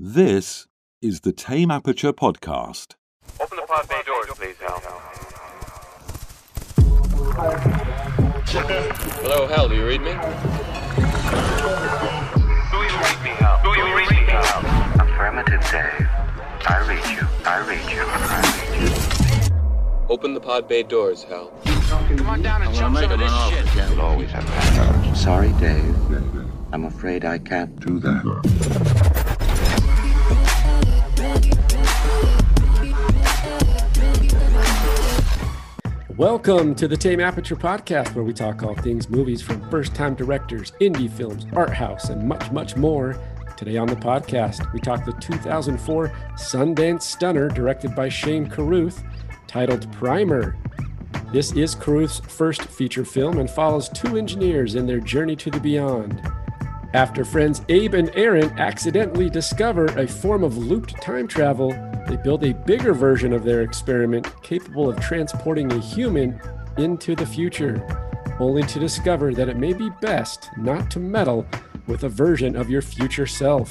This is the Tame Aperture Podcast. Open the pod bay doors, please, Hal. Hello, Hal, do you read me? Do you read me, Hal? Do you read me, Hal? Affirmative, Dave. I read you. I read you. I read you. Open the pod bay doors, Hal. Come on down and jump some of this shit. You'll always have that. Sorry, Dave. I'm afraid I can't do that. Welcome to the Tame Aperture Podcast, where we talk all things movies from first time directors, indie films, art house, and much, much more. Today on the podcast, we talk the 2004 Sundance Stunner, directed by Shane Carruth, titled Primer. This is Carruth's first feature film and follows two engineers in their journey to the beyond. After friends Abe and Aaron accidentally discover a form of looped time travel, they build a bigger version of their experiment capable of transporting a human into the future, only to discover that it may be best not to meddle with a version of your future self.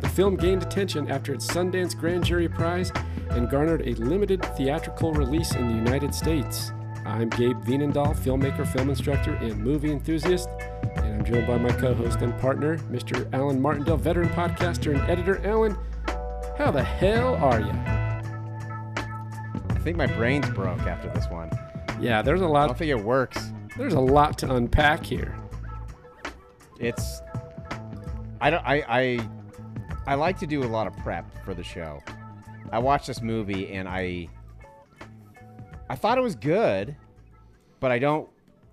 The film gained attention after its Sundance Grand Jury Prize and garnered a limited theatrical release in the United States. I'm Gabe Wienendahl, filmmaker, film instructor, and movie enthusiast, I'm joined by my co-host and partner, Mr. Alan Martindale, veteran podcaster and editor. Alan, how the hell are you? I think my brain's broke after this one. Yeah, there's a lot. I don't think it works. There's a lot to unpack here. It's I don't I I I like to do a lot of prep for the show. I watched this movie and I I thought it was good, but I don't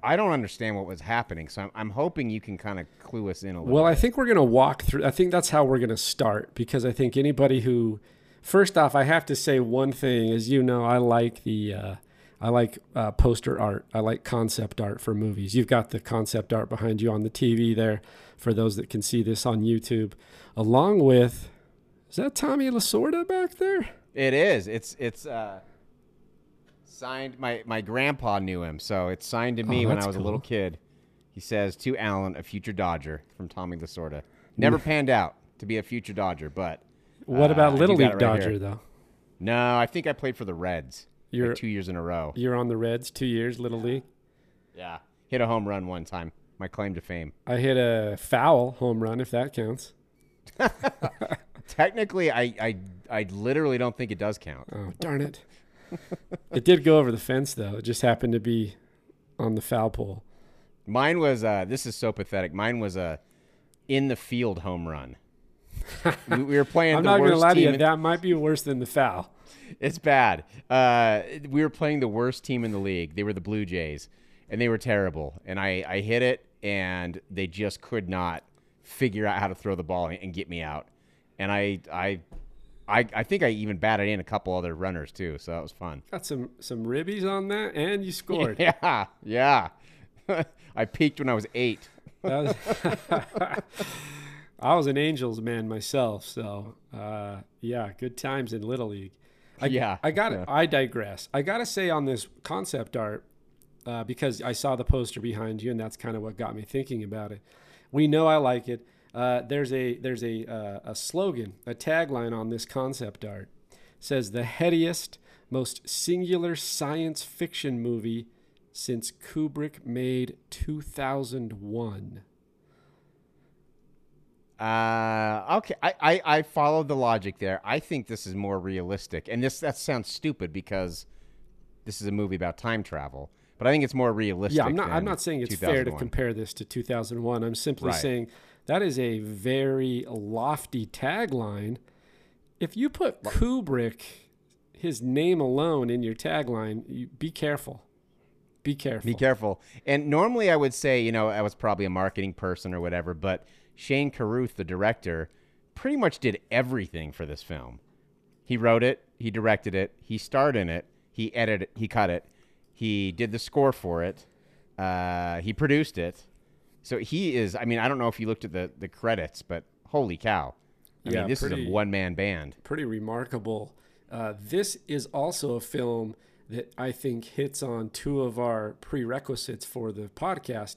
I don't understand what was happening. So I'm, I'm hoping you can kind of clue us in a little. Well, I think we're going to walk through. I think that's how we're going to start because I think anybody who, first off, I have to say one thing. As you know, I like the, uh, I like uh, poster art. I like concept art for movies. You've got the concept art behind you on the TV there, for those that can see this on YouTube, along with, is that Tommy Lasorda back there? it is. It's it's uh signed my my grandpa knew him, so it's signed to me Oh, when I was a little kid. He says to Alan, a future Dodger from Tommy Lasorda. Never panned out to be a future Dodger, but What uh, about Little League right Dodger here. though? No, I think I played for the Reds. You're- two years in a row. You're on the Reds two years, Little League. Yeah, hit a home run one time. My claim to fame. I hit a foul home run if that counts. Technically, I I I literally don't think it does count. Oh, darn it. It did go over the fence, though. It just happened to be on the foul pole. Mine was uh this is so pathetic. Mine was a in the field home run. we, we were playing I'm the not going to worst lie to team you. in- That might be worse than the foul. It's bad. Uh, we were playing the worst team in the league. They were the Blue Jays, and they were terrible. And I, I hit it, and they just could not figure out how to throw the ball and get me out. And I, I, I, I think I even batted in a couple other runners too. So that was fun. Got some some ribbies on that, and you scored. Yeah, yeah. I peaked when I was eight. Was- I was an Angels man myself, so uh, yeah, good times in Little League. I, Yeah, I got it. yeah. I digress. I got to say on this concept art uh, because I saw the poster behind you, and that's kind of what got me thinking about it. We know I like it. Uh, there's a there's a uh, a slogan, a tagline on this concept art. It says the headiest, most singular science fiction movie since Kubrick made 2001. Uh, okay, I, I, I followed the logic there. I think this is more realistic, and this that sounds stupid because this is a movie about time travel. But I think it's more realistic. Yeah, I'm not. I'm not saying it's fair to compare this to 2001. I'm simply Right. saying that is a very lofty tagline. If you put Kubrick, his name alone in your tagline, you, be careful. Be careful. Be careful. And normally I would say, you know, I was probably a marketing person or whatever, but Shane Carruth, the director, pretty much did everything for this film. He wrote it, he directed it, he starred in it, he edited it, he cut it, he did the score for it, uh, he produced it. So he is, I mean, I don't know if you looked at the, the credits, but holy cow. I Yeah, mean, this is a one man band. pretty remarkable. Uh, this is also a film that I think hits on two of our prerequisites for the podcast.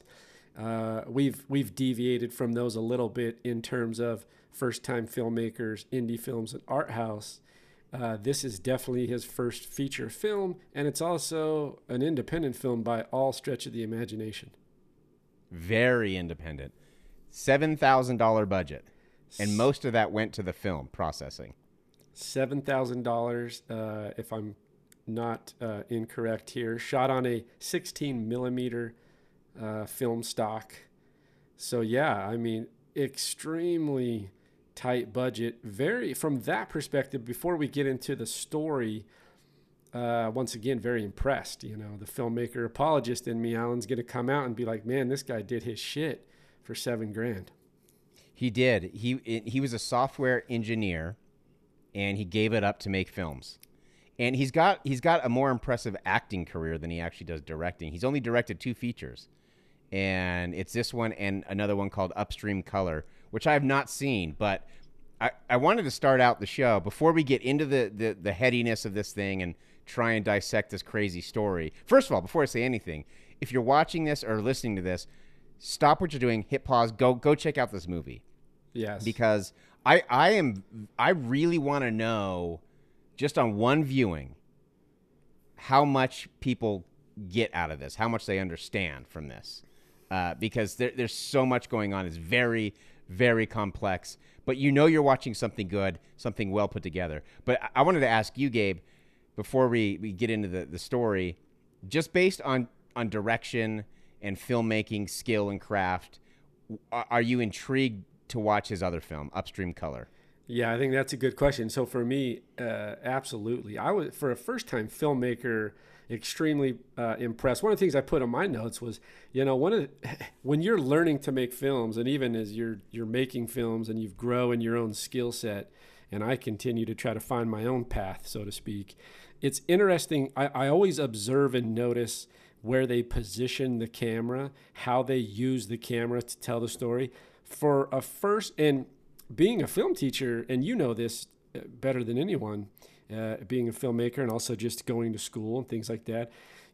Uh, we've we've deviated from those a little bit in terms of first time filmmakers, indie films, and art house. Uh, this is definitely his first feature film, and it's also an independent film by all stretch of the imagination. Very independent. $7,000 budget. And most of that went to the film processing. seven thousand uh, dollars, if I'm not uh, incorrect here. Shot on a 16 millimeter uh, film stock. So yeah, I mean, extremely tight budget. Very from that perspective. Before we get into the story, uh, once again, very impressed. You know, the filmmaker apologist in me, Alan's going to come out and be like, "Man, this guy did his shit for seven grand." He did. He he was a software engineer, and he gave it up to make films. And he's got he's got a more impressive acting career than he actually does directing. He's only directed two features, and it's this one and another one called Upstream Color, which I have not seen. But I, I wanted to start out the show before we get into the, the the headiness of this thing and try and dissect this crazy story. First of all, before I say anything, if you're watching this or listening to this, stop what you're doing, hit pause, go go check out this movie Yes, because I I am I really want to know just on one viewing how much people get out of this, how much they understand from this, uh, because there, there's so much going on. It's very very complex, but you know you're watching something good, something well put together. But I- I wanted to ask you, Gabe, before we, we get into the, the story, just based on on direction and filmmaking skill and craft, are you intrigued to watch his other film, Upstream Color? Yeah, I think that's a good question. So for me, uh, absolutely. I was for a first-time filmmaker, extremely uh, impressed. One of the things I put on my notes was, you know, one of the, when you're learning to make films, and even as you're you're making films and you've grown in your own skill set, and I continue to try to find my own path, so to speak. It's interesting. I, I always observe and notice where they position the camera, how they use the camera to tell the story. For a first, and being a film teacher, and you know this uh, better than anyone, uh, being a filmmaker and also just going to school and things like that.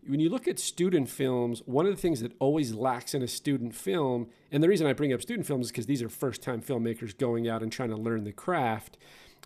When you look at student films, one of the things that always lacks in a student film, and the reason I bring up student films is because these are first time filmmakers going out and trying to learn the craft.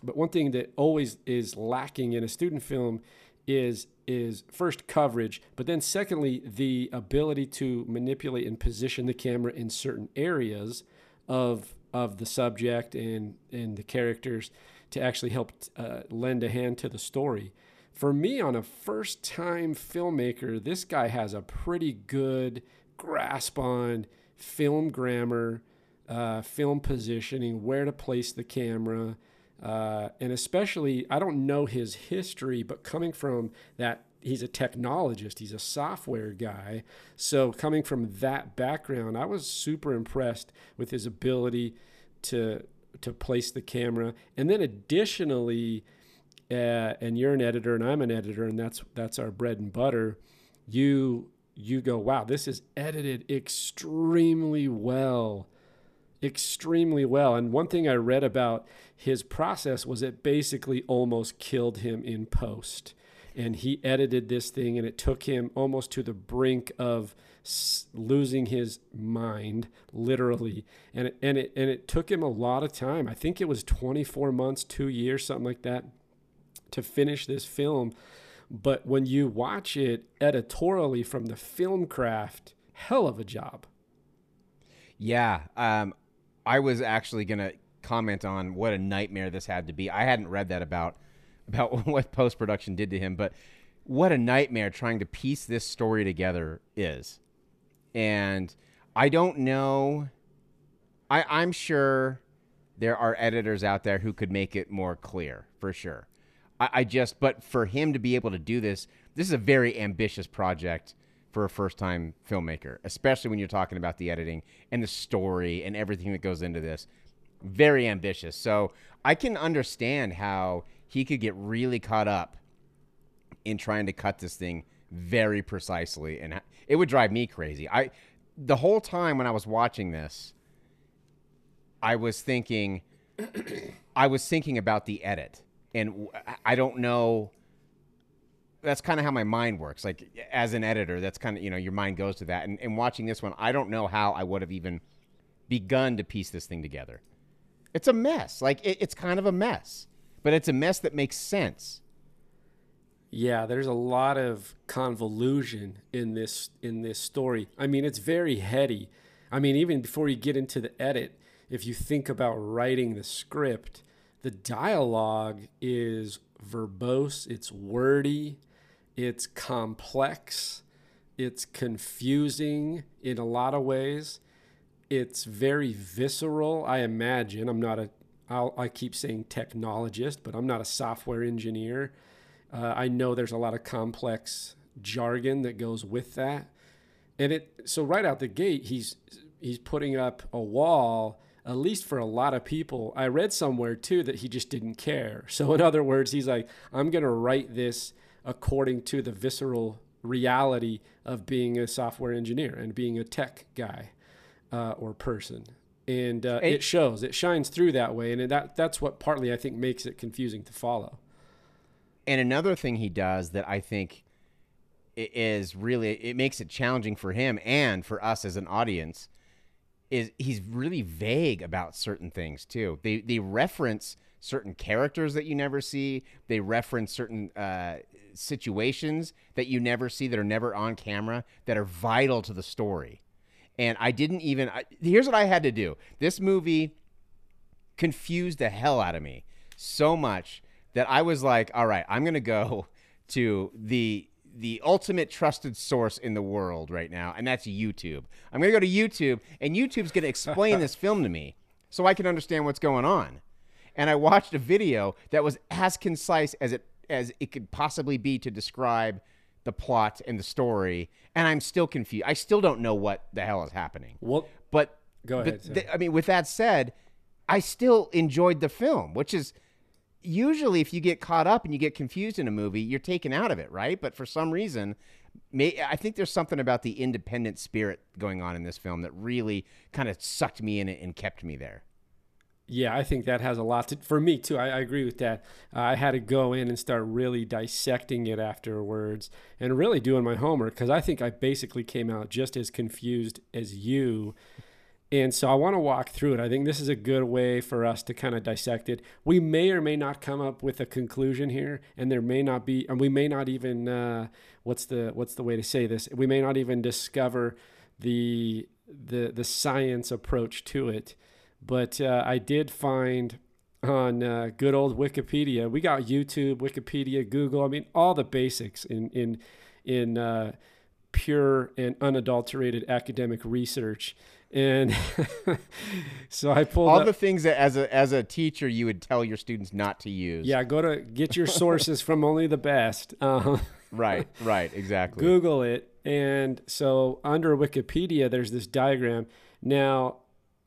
But one thing that always is lacking in a student film is is first coverage, but then secondly the ability to manipulate and position the camera in certain areas of of the subject and and the characters to actually help uh, lend a hand to the story. For me, on a first time filmmaker, this guy has a pretty good grasp on film grammar, uh, film positioning, where to place the camera. Uh, and especially, I don't know his history, but coming from that, he's a technologist, he's a software guy. So, coming from that background, I was super impressed with his ability to to place the camera. And then, additionally, uh, and you're an editor and I'm an editor, and that's that's our bread and butter. You you go, wow, this is edited extremely well extremely well. And one thing I read about his process was it basically almost killed him in post. And he edited this thing, and it took him almost to the brink of losing his mind, literally. And it, and it and it took him a lot of time. I think it was 24 months, two years, something like that, to finish this film. But when you watch it editorially from the film craft, hell of a job. Yeah, um, I was actually gonna comment on what a nightmare this had to be. I hadn't read that about about what post production did to him, but what a nightmare trying to piece this story together is. And I don't know. I, I'm sure there are editors out there who could make it more clear, for sure. I, I just, but for him to be able to do this, this is a very ambitious project for a first time filmmaker, especially when you're talking about the editing and the story and everything that goes into this. Very ambitious. So I can understand how he could get really caught up in trying to cut this thing very precisely and it would drive me crazy. I the whole time when I was watching this I was thinking I was thinking about the edit and I don't know that's kind of how my mind works. Like as an editor, that's kind of you know your mind goes to that. And, and watching this one, I don't know how I would have even begun to piece this thing together. It's a mess. Like it, it's kind of a mess, but it's a mess that makes sense. Yeah, there's a lot of convolution in this in this story. I mean, it's very heady. I mean, even before you get into the edit, if you think about writing the script, the dialogue is verbose, it's wordy, it's complex, it's confusing in a lot of ways. It's very visceral, I imagine. I'm not a I'll, I keep saying technologist, but I'm not a software engineer. Uh, I know there's a lot of complex jargon that goes with that, and it so right out the gate he's he's putting up a wall. At least for a lot of people, I read somewhere too that he just didn't care. So in other words, he's like, I'm gonna write this according to the visceral reality of being a software engineer and being a tech guy uh, or person. And uh, Hey- it shows, it shines through that way, and that that's what partly I think makes it confusing to follow. And another thing he does that I think is really it makes it challenging for him and for us as an audience is he's really vague about certain things too. They they reference certain characters that you never see. They reference certain uh, situations that you never see that are never on camera that are vital to the story. And I didn't even. I, here's what I had to do. This movie confused the hell out of me so much that I was like, all right, I'm gonna go to the the ultimate trusted source in the world right now, and that's YouTube. I'm gonna go to YouTube, and YouTube's gonna explain this film to me so I can understand what's going on. And I watched a video that was as concise as it as it could possibly be to describe the plot and the story, and I'm still confused. I still don't know what the hell is happening. Well, But Go ahead. I mean, with that said, I still enjoyed the film, which is usually if you get caught up and you get confused in a movie, you're taken out of it, right? But for some reason, may, I think there's something about the independent spirit going on in this film that really kind of sucked me in it and kept me there. Yeah, I think that has a lot to for me too. I, I agree with that. Uh, I had to go in and start really dissecting it afterwards and really doing my homework because I think I basically came out just as confused as you. And so I want to walk through it. I think this is a good way for us to kind of dissect it. We may or may not come up with a conclusion here, and there may not be, and we may not even uh, what's the what's the way to say this? We may not even discover the the the science approach to it. But uh, I did find on uh, good old Wikipedia. We got YouTube, Wikipedia, Google. I mean, all the basics in in in uh, pure and unadulterated academic research. And so I pulled All up, the things that as a as a teacher you would tell your students not to use. yeah, go to get your sources from only the best. Um, Right, right, exactly. Google it. And so under Wikipedia, there's this diagram. Now,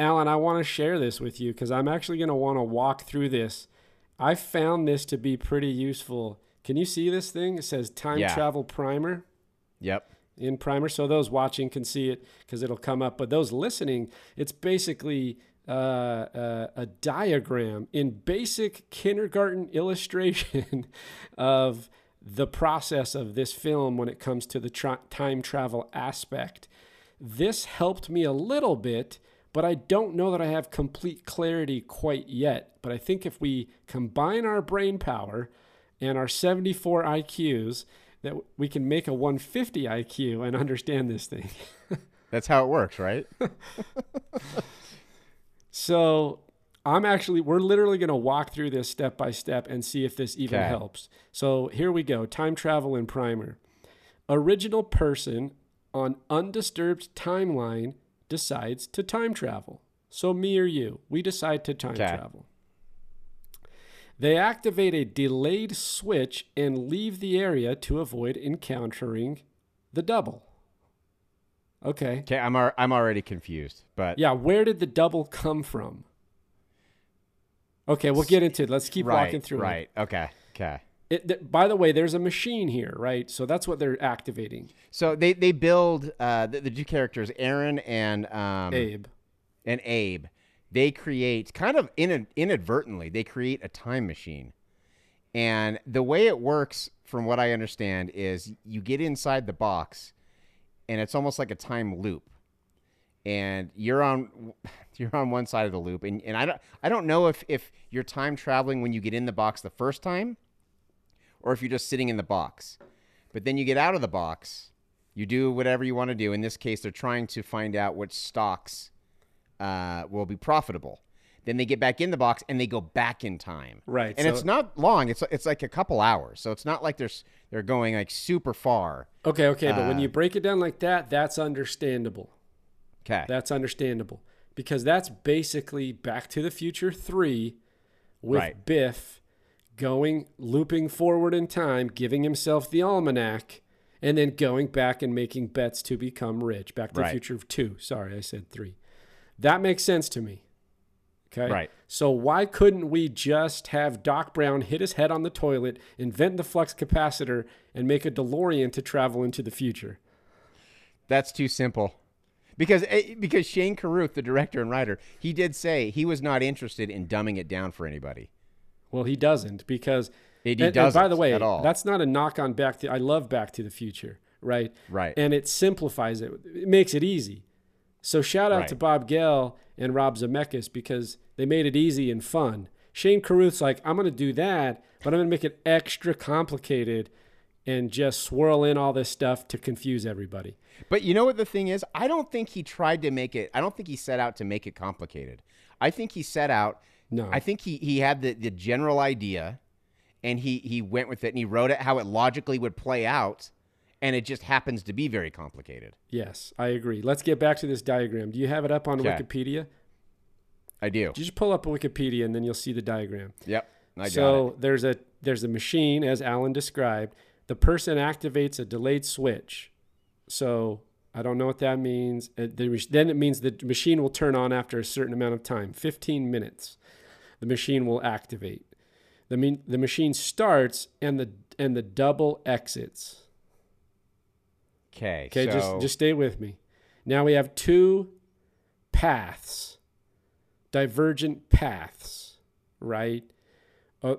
Alan, I want to share this with you because I'm actually going to want to walk through this. I found this to be pretty useful. Can you see this thing? It says time Yeah. travel primer Yep. in primer. So those watching can see it because it'll come up. But those listening, it's basically uh, uh, a diagram in basic kindergarten illustration of the process of this film when it comes to the tra- time travel aspect. This helped me a little bit, but I don't know that I have complete clarity quite yet. But I think if we combine our brain power and our 74 IQs, that we can make a 150 IQ and understand this thing. That's how it works, right? So I'm actually, we're literally going to walk through this step by step and see if this even Okay. helps. So here we go time travel and primer. Original person on undisturbed timeline decides to time travel. So me or you, we decide to time Okay. travel. They activate a delayed switch and leave the area to avoid encountering the double. Okay. Okay, I'm al- I'm already confused, but Yeah, where did the double come from? Okay, we'll get into it. Let's keep right, walking through it. right. Okay, okay. It. th- By the way, there's a machine here, right? So that's what they're activating. So they they build uh, the, the two characters, Aaron and um, Abe. and Abe. They create kind of in, inadvertently they create a time machine, And the way it works, from what I understand, is you get inside the box, and it's almost like a time loop. And you're on you're on one side of the loop, and, and I don't I don't know if if you're time traveling when you get in the box the first time, or if you're just sitting in the box. But then you get out of the box, you do whatever you want to do. In this case, they're trying to find out which stocks uh, will be profitable. Then they get back in the box and they go back in time. Right, And so- it's not long. It's it's like a couple hours. So it's not like they're they're going like super far. Okay, okay, but when Uh, you break it down like that, that's understandable. Okay. That's understandable because that's basically Back to the Future 3 with Right. Biff going looping forward in time, giving himself the almanac and then going back and making bets to become rich. Back to Right. the Future of 2. Sorry, I said 3. That makes sense to me. Okay. Right. So why couldn't we just have Doc Brown hit his head on the toilet, invent the flux capacitor, and make a DeLorean to travel into the future? That's too simple. Because eh, because Shane Carruth, the director and writer, he did say he was not interested in dumbing it down for anybody. Well, he doesn't because. He- he and, and by the way, at all. that's not a knock on Back to. I love Back to the Future, right? Right. And it simplifies it. It makes it easy. So shout out Right. to Bob Gale and Rob Zemeckis because they made it easy and fun. Shane Carruth's like, I'm going to do that, but I'm going to make it extra complicated and just swirl in all this stuff to confuse everybody. But you know what the thing is? I don't think he tried to make it. I don't think he set out to make it complicated. I think he set out. No. I think he he had the the general idea, and he he went with it and he wrote it how it logically would play out, and it just happens to be very complicated. Yes, I agree. Let's get back to this diagram. Do you have it up on Okay. Wikipedia? I do. You Just pull up Wikipedia and then you'll see the diagram. Yep. I got so there's a there's a machine as Alan described. The person activates a delayed switch. So I don't know what that means. Uh, then it means the machine will turn on after a certain amount of time, 15 minutes. The machine will activate. The mean, the machine starts and the and the double exits. Okay. Okay, so, just just stay with me. Now we have two paths, divergent paths, right? Uh,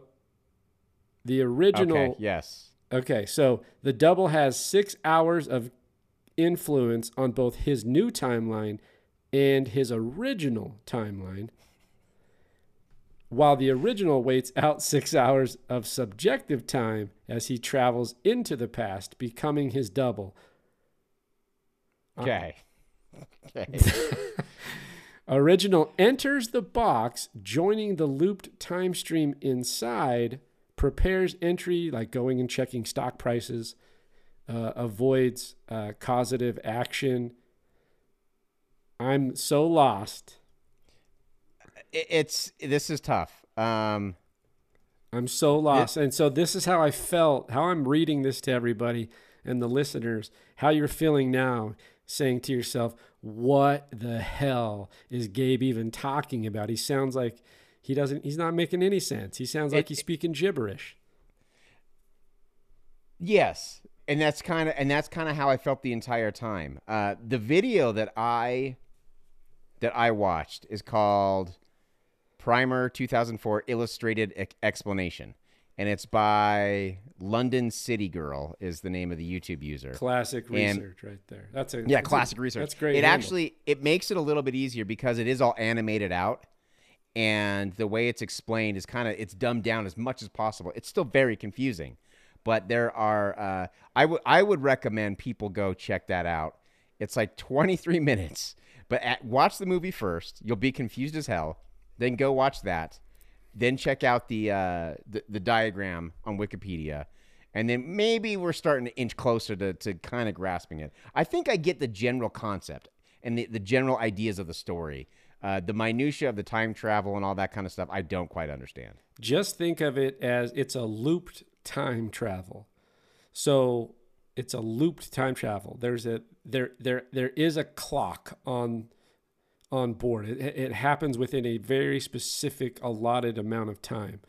the original. okay. Yes. Okay, so the double has six hours of influence on both his new timeline and his original timeline, while the original waits out six hours of subjective time as he travels into the past, becoming his double. Okay. Okay. Original enters the box, joining the looped time stream inside, prepares entry like going and checking stock prices, uh, avoids uh, causative action. I'm so lost. It- it's this is tough. Um. I'm so lost. and so this is how I felt, how I'm reading this to everybody and the listeners, how you're feeling now, saying to yourself, what the hell is Gabe even talking about? He sounds like he doesn't, he's not making any sense. He sounds like It- he's speaking gibberish. Yes, and that's kind of and that's kind of how I felt the entire time. Uh, the video that I that I watched is called Primer 2004 Illustrated Ex- Explanation, and it's by London City Girl is the name of the YouTube user. Classic And- research right there. That's a Yeah, that's a- classic research. That's great. It handle. actually it makes it a little bit easier because it is all animated out, and the way it's explained is kind of it's dumbed down as much as possible. It's still very confusing, but there are uh, I would I would recommend people go check that out. It's like 23 minutes, but at, watch the movie first. You'll be confused as hell. Then go watch that. Then check out the uh, the, the diagram on Wikipedia. And then maybe we're starting to inch closer to, to kind of grasping it. I think I get the general concept and the, the general ideas of the story. Uh, the minutia of the time travel and all that kind of stuff, I don't quite understand. just think of it as it's a looped time travel. So it's a looped time travel. There's a there there there is a clock on on board. It, it happens within a very specific allotted amount of time.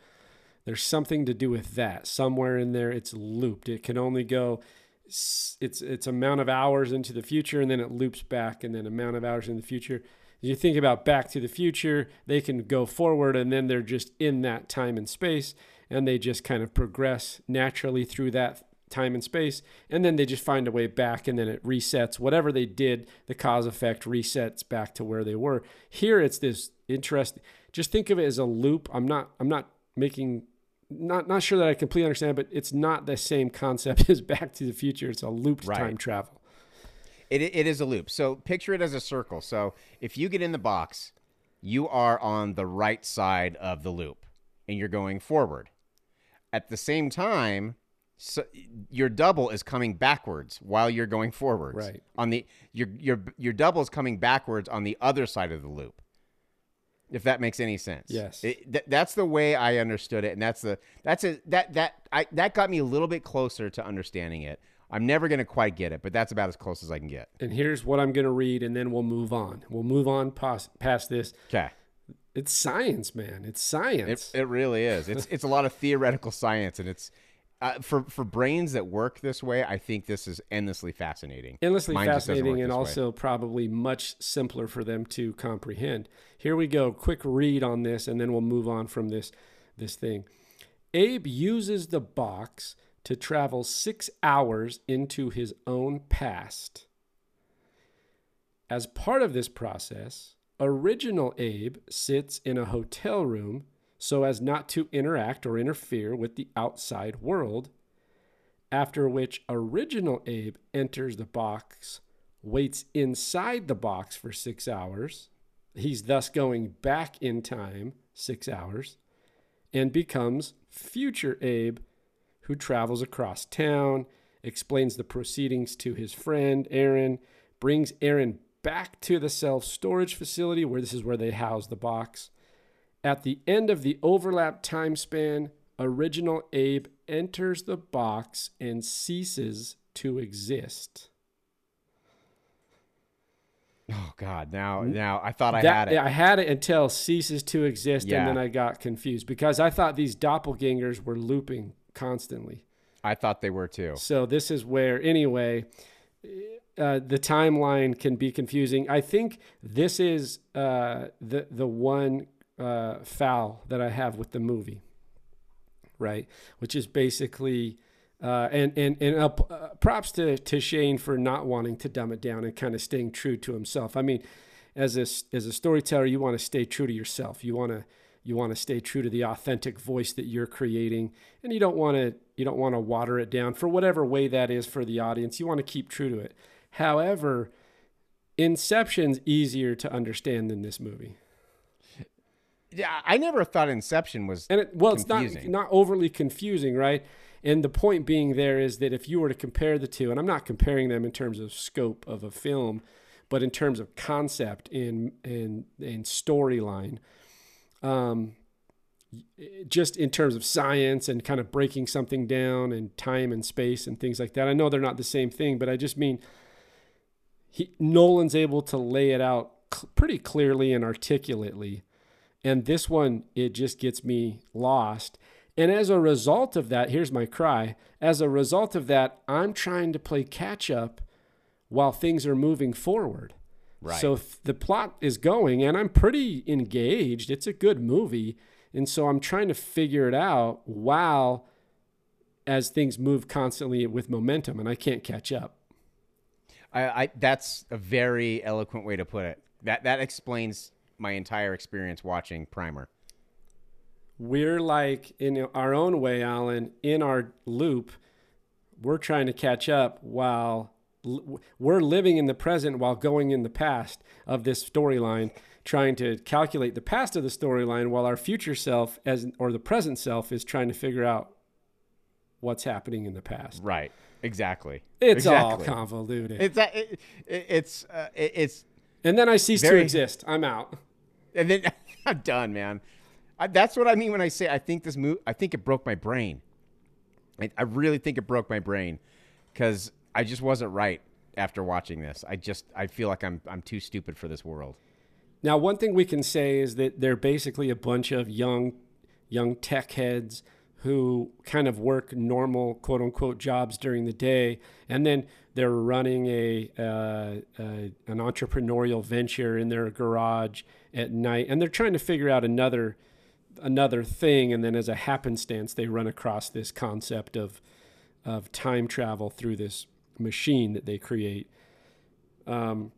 There's something to do with that. Somewhere in there it's looped. It can only go it's it's amount of hours into the future and then it loops back and then amount of hours in the future. You think about Back to the Future, they can go forward and then they're just in that time and space and they just kind of progress naturally through that time and space and then they just find a way back and then it resets whatever they did the cause effect resets back to where they were here it's this interesting just think of it as a loop i'm not i'm not making not not sure that i completely understand but it's not the same concept as back to the future it's a looped Right. time travel It, it is a loop. So picture it as a circle. So if you get in the box, you are on the right side of the loop and you're going forward. At the same time, so your double is coming backwards while you're going forwards. Right. On the your your your double is coming backwards on the other side of the loop. If that makes any sense. Yes. It, th- that's the way I understood it, and that's the that's a that that I that got me a little bit closer to understanding it. I'm never gonna quite get it, but that's about as close as I can get. and here's what i'm going to read and then we'll move on we'll move on past, past this Okay. it's science man it's science It, it really is. It's it's a lot of theoretical science, and it's uh, for for brains that work this way. I think this is endlessly fascinating. endlessly Mine fascinating and this way. also probably much simpler for them to comprehend. Here we go, quick read on this and then we'll move on from this this thing. Abe uses the box to travel 6 hours into his own past. As part of this process, original Abe sits in a hotel room so as not to interact or interfere with the outside world after which original Abe enters the box, waits inside the box for six hours. He's thus going back in time six hours and becomes future Abe, who travels across town, explains the proceedings to his friend Aaron, brings Aaron back to the self storage facility where this is where they house the box. At the end of the overlap time span, original Abe enters the box and ceases to exist. Oh God! Now now I thought I That- had it. I had it until ceases to exist, Yeah. and then I got confused because I thought these doppelgangers were looping constantly. I thought they were too. So this is where, anyway, uh, the timeline can be confusing. I think this is uh, the the one uh, foul that I have with the movie, right? Which is basically. Uh, and and and uh, props to, to Shane for not wanting to dumb it down and kind of staying true to himself. I mean, as a as a storyteller, you want to stay true to yourself. You want to you want to stay true to the authentic voice that you're creating, and you don't want to you don't want to water it down for whatever way that is for the audience. You want to keep true to it. However, Inception's easier to understand than this movie, Yeah, I never thought Inception was. and it, well, it's not not overly confusing, right? And the point being there is that if you were to compare the two, and I'm not comparing them in terms of scope of a film, but in terms of concept and and and storyline, um, just in terms of science and kind of breaking something down and time and space and things like that. I know they're not the same thing, but I just mean he Nolan's able to lay it out cl- pretty clearly and articulately. And this one, it just gets me lost. And as a result of that, here's my cry. As a result of that, I'm trying to play catch up while things are moving forward. Right. So th- the plot is going, and I'm pretty engaged. It's a good movie. And so I'm trying to figure it out while as things move constantly with momentum, and I can't catch up. I, I that's a very eloquent way to put it. That that explains my entire experience watching Primer. we're like in our own way, Alan, in our loop, we're trying to catch up while we're living in the present while going in the past of this storyline, trying to calculate the past of the storyline while our future self as or the present self is trying to figure out what's happening in the past. Right. Exactly. It's all convoluted. It's that it, it, it's uh, it, it's and then I cease to exist. I'm out. And then I'm done, man. I, that's what I mean when I say I think this move. I think it broke my brain. I, I really think it broke my brain because I just wasn't right after watching this. I just I feel like I'm I'm too stupid for this world. Now, one thing we can say is that they're basically a bunch of young, young tech heads who kind of work normal quote unquote jobs during the day, and then they're running a, uh, uh, an entrepreneurial venture in their garage at night, and they're trying to figure out another another thing, and then as a happenstance, they run across this concept of of time travel through this machine that they create. Um,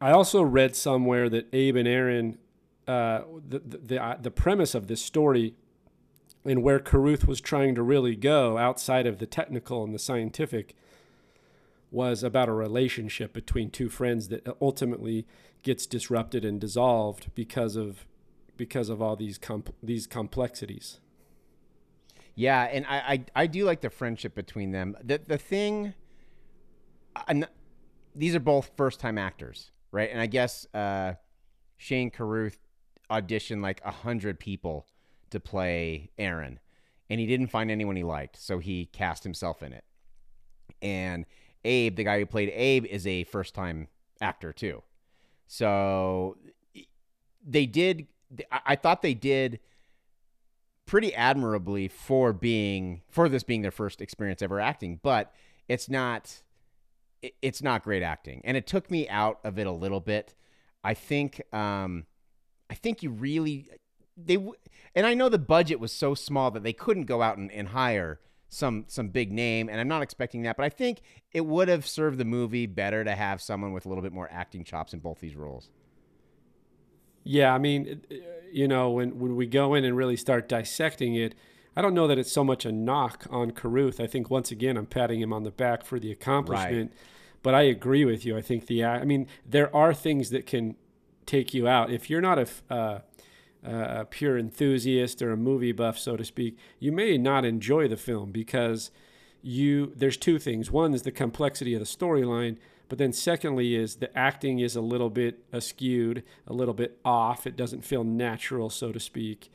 I also read somewhere that Abe and Aaron, uh, the the the, uh, the premise of this story, and where Carruth was trying to really go outside of the technical and the scientific, was about a relationship between two friends that ultimately gets disrupted and dissolved because of because of all these comp- these complexities. Yeah, and I, I I do like the friendship between them. The the thing, I'm, these are both first time actors, right? And I guess uh, Shane Carruth auditioned like a hundred people to play Aaron, and he didn't find anyone he liked, so he cast himself in it. And Abe, the guy who played Abe, is a first time actor too. So they did. I thought they did pretty admirably for being for this being their first experience ever acting, but it's not it's not great acting, and it took me out of it a little bit. I think um, I think you really they and I know the budget was so small that they couldn't go out and, and hire some some big name, and I'm not expecting that, but I think it would have served the movie better to have someone with a little bit more acting chops in both these roles. Yeah, I mean, you know, when when we go in and really start dissecting it, I don't know that it's so much a knock on Carruth. I think once again, I'm patting him on the back for the accomplishment. Right. But I agree with you. I think the I mean, there are things that can take you out if you're not a uh, a pure enthusiast or a movie buff, so to speak. You may not enjoy the film because you there's two things. One is the complexity of the storyline but then secondly is the acting is a little bit askewed, a little bit off. It doesn't feel natural, so to speak.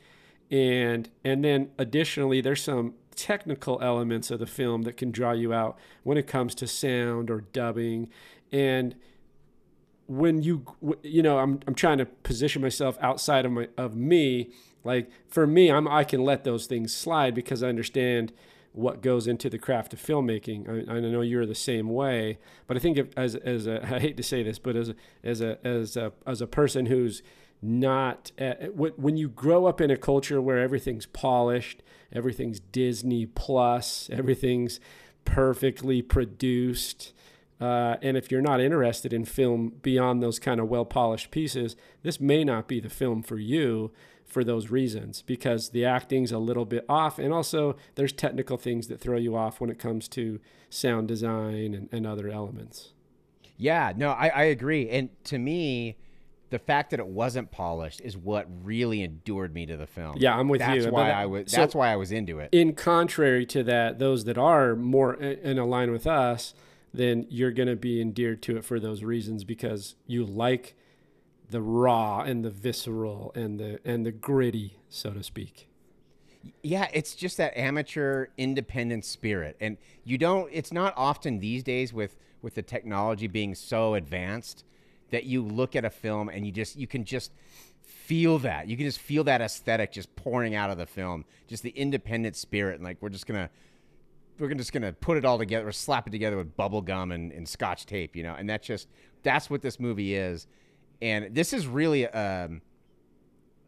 And and then additionally, there's some technical elements of the film that can draw you out when it comes to sound or dubbing. And when you you know, I'm I'm trying to position myself outside of my of me. Like for me, I'm I can let those things slide because I understand what goes into the craft of filmmaking. I, I know you're the same way, but I think if, as as a, I hate to say this, but as a, as a as a as a person who's not uh, at, when you grow up in a culture where everything's polished, everything's Disney plus, everything's perfectly produced. Uh, and if you're not interested in film beyond those kind of well polished pieces, this may not be the film for you for those reasons because the acting's a little bit off and also there's technical things that throw you off when it comes to sound design and, and other elements yeah no I, I agree and to me the fact that it wasn't polished is what really endured me to the film. Yeah, I'm with that's you. Why that, I was, so that's why I was into it. In contrary to that, those that are more in line with us, then you're going to be endeared to it for those reasons because you like the raw and the visceral and the and the gritty, so to speak. Yeah, it's just that amateur independent spirit. And you don't it's not often these days with with the technology being so advanced that you look at a film and you just you can just feel that. You can just feel that aesthetic just pouring out of the film. Just the independent spirit and like we're just going to we're just gonna put it all together or slap it together with bubble gum and, and scotch tape, you know, and that's just that's what this movie is and this is really um,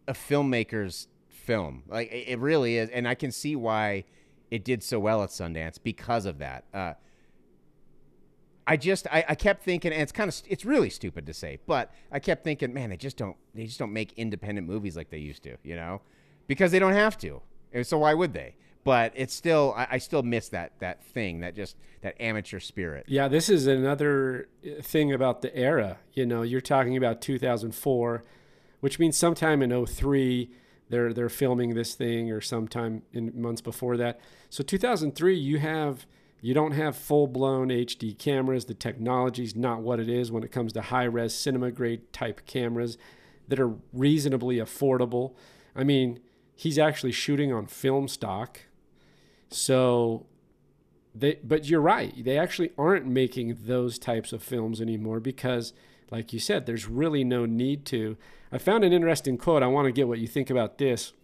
a filmmaker's film. Like it really is, and I can see why it did so well at Sundance because of that. Uh, I just I, I, kept thinking, and it's kind of it's really stupid to say, but I kept thinking, man, they just don't they just don't make independent movies like they used to, you know, because they don't have to. So why would they? But it's still I, I, still miss that that thing that just that amateur spirit. Yeah this is another uh, thing about the era you know you're talking about 2004 which means sometime in 03 they're they're filming this thing or sometime in months before that. So 2003 you have you don't have full blown HD cameras. The technology's not what it is when it comes to high res cinema grade type cameras that are reasonably affordable. I mean he's actually shooting on film stock so they but you're right. They actually aren't making those types of films anymore because like you said, there's really no need to. I found an interesting quote. I want to get what you think about this.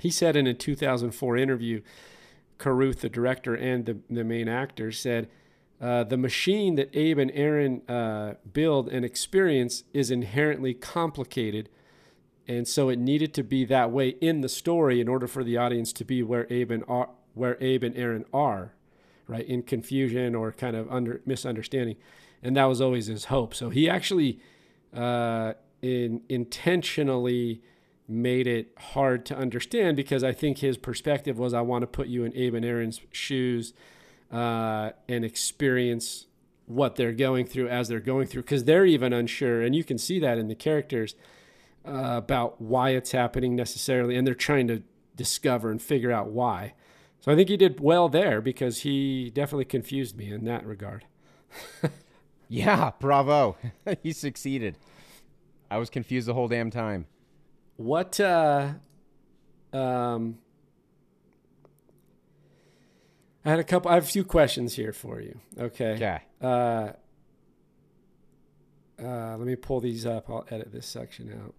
he said in a 2004 interview, Carruth, the director and the, the main actor, said, uh, the machine that Abe and Aaron uh, build and experience is inherently complicated. And so it needed to be that way in the story in order for the audience to be where Abe and, where Abe and Aaron are, right? In confusion or kind of under misunderstanding. And that was always his hope. So he actually uh, in, intentionally made it hard to understand because I think his perspective was I want to put you in Abe and Aaron's shoes uh, and experience what they're going through as they're going through because they're even unsure and you can see that in the characters uh, about why it's happening necessarily and they're trying to discover and figure out why so i think he did well there because he definitely confused me in that regard Yeah, bravo. he succeeded. I was confused the whole damn time. what uh um I had a couple I have a few questions here for you. Okay. Okay. Uh uh, let me pull these up. I'll edit this section out.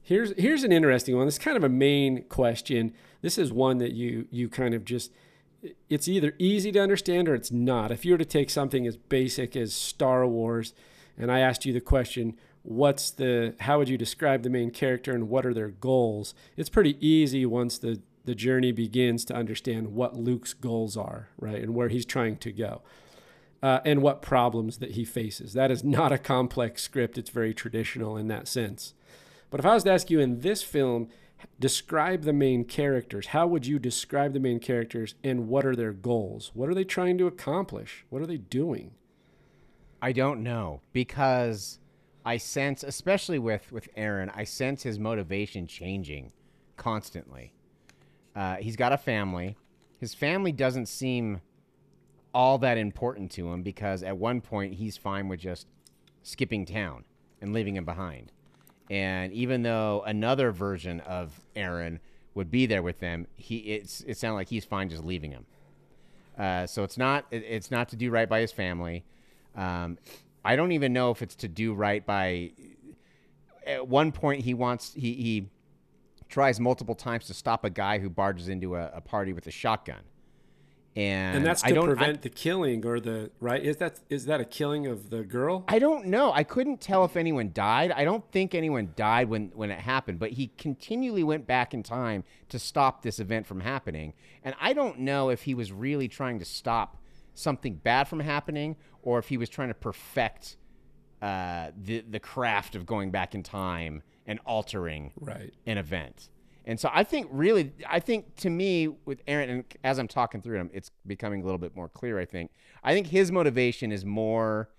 Here's here's an interesting one. This is kind of a main question. This is one that you you kind of just it's either easy to understand or it's not. If you were to take something as basic as Star Wars and I asked you the question, what's the how would you describe the main character and what are their goals? It's pretty easy once the the journey begins to understand what Luke's goals are, right? And where he's trying to go uh, and what problems that he faces. That is not a complex script. It's very traditional in that sense. But if I was to ask you in this film, describe the main characters, how would you describe the main characters and what are their goals? What are they trying to accomplish? What are they doing? I don't know because I sense, especially with with Aaron, I sense his motivation changing constantly. Uh, he's got a family. His family doesn't seem all that important to him because at one point he's fine with just skipping town and leaving him behind. And even though another version of Aaron would be there with them, he it's it sounded like he's fine just leaving him. Uh, so it's not it- it's not to do right by his family. Um, I don't even know if it's to do right by. At one point, he wants he he tries multiple times to stop a guy who barges into a, a party with a shotgun, and, And that's I to don't I- prevent the killing or the right. Is that is that a killing of the girl? I don't know. I couldn't tell if anyone died. I don't think anyone died when, when it happened, but he continually went back in time to stop this event from happening. And I don't know if he was really trying to stop something bad from happening or if he was trying to perfect uh, the, the craft of going back in time and altering Right. an event. And so I think really, I think to me with Aaron, and as I'm talking through him, it's becoming a little bit more clear. I think, I think his motivation is more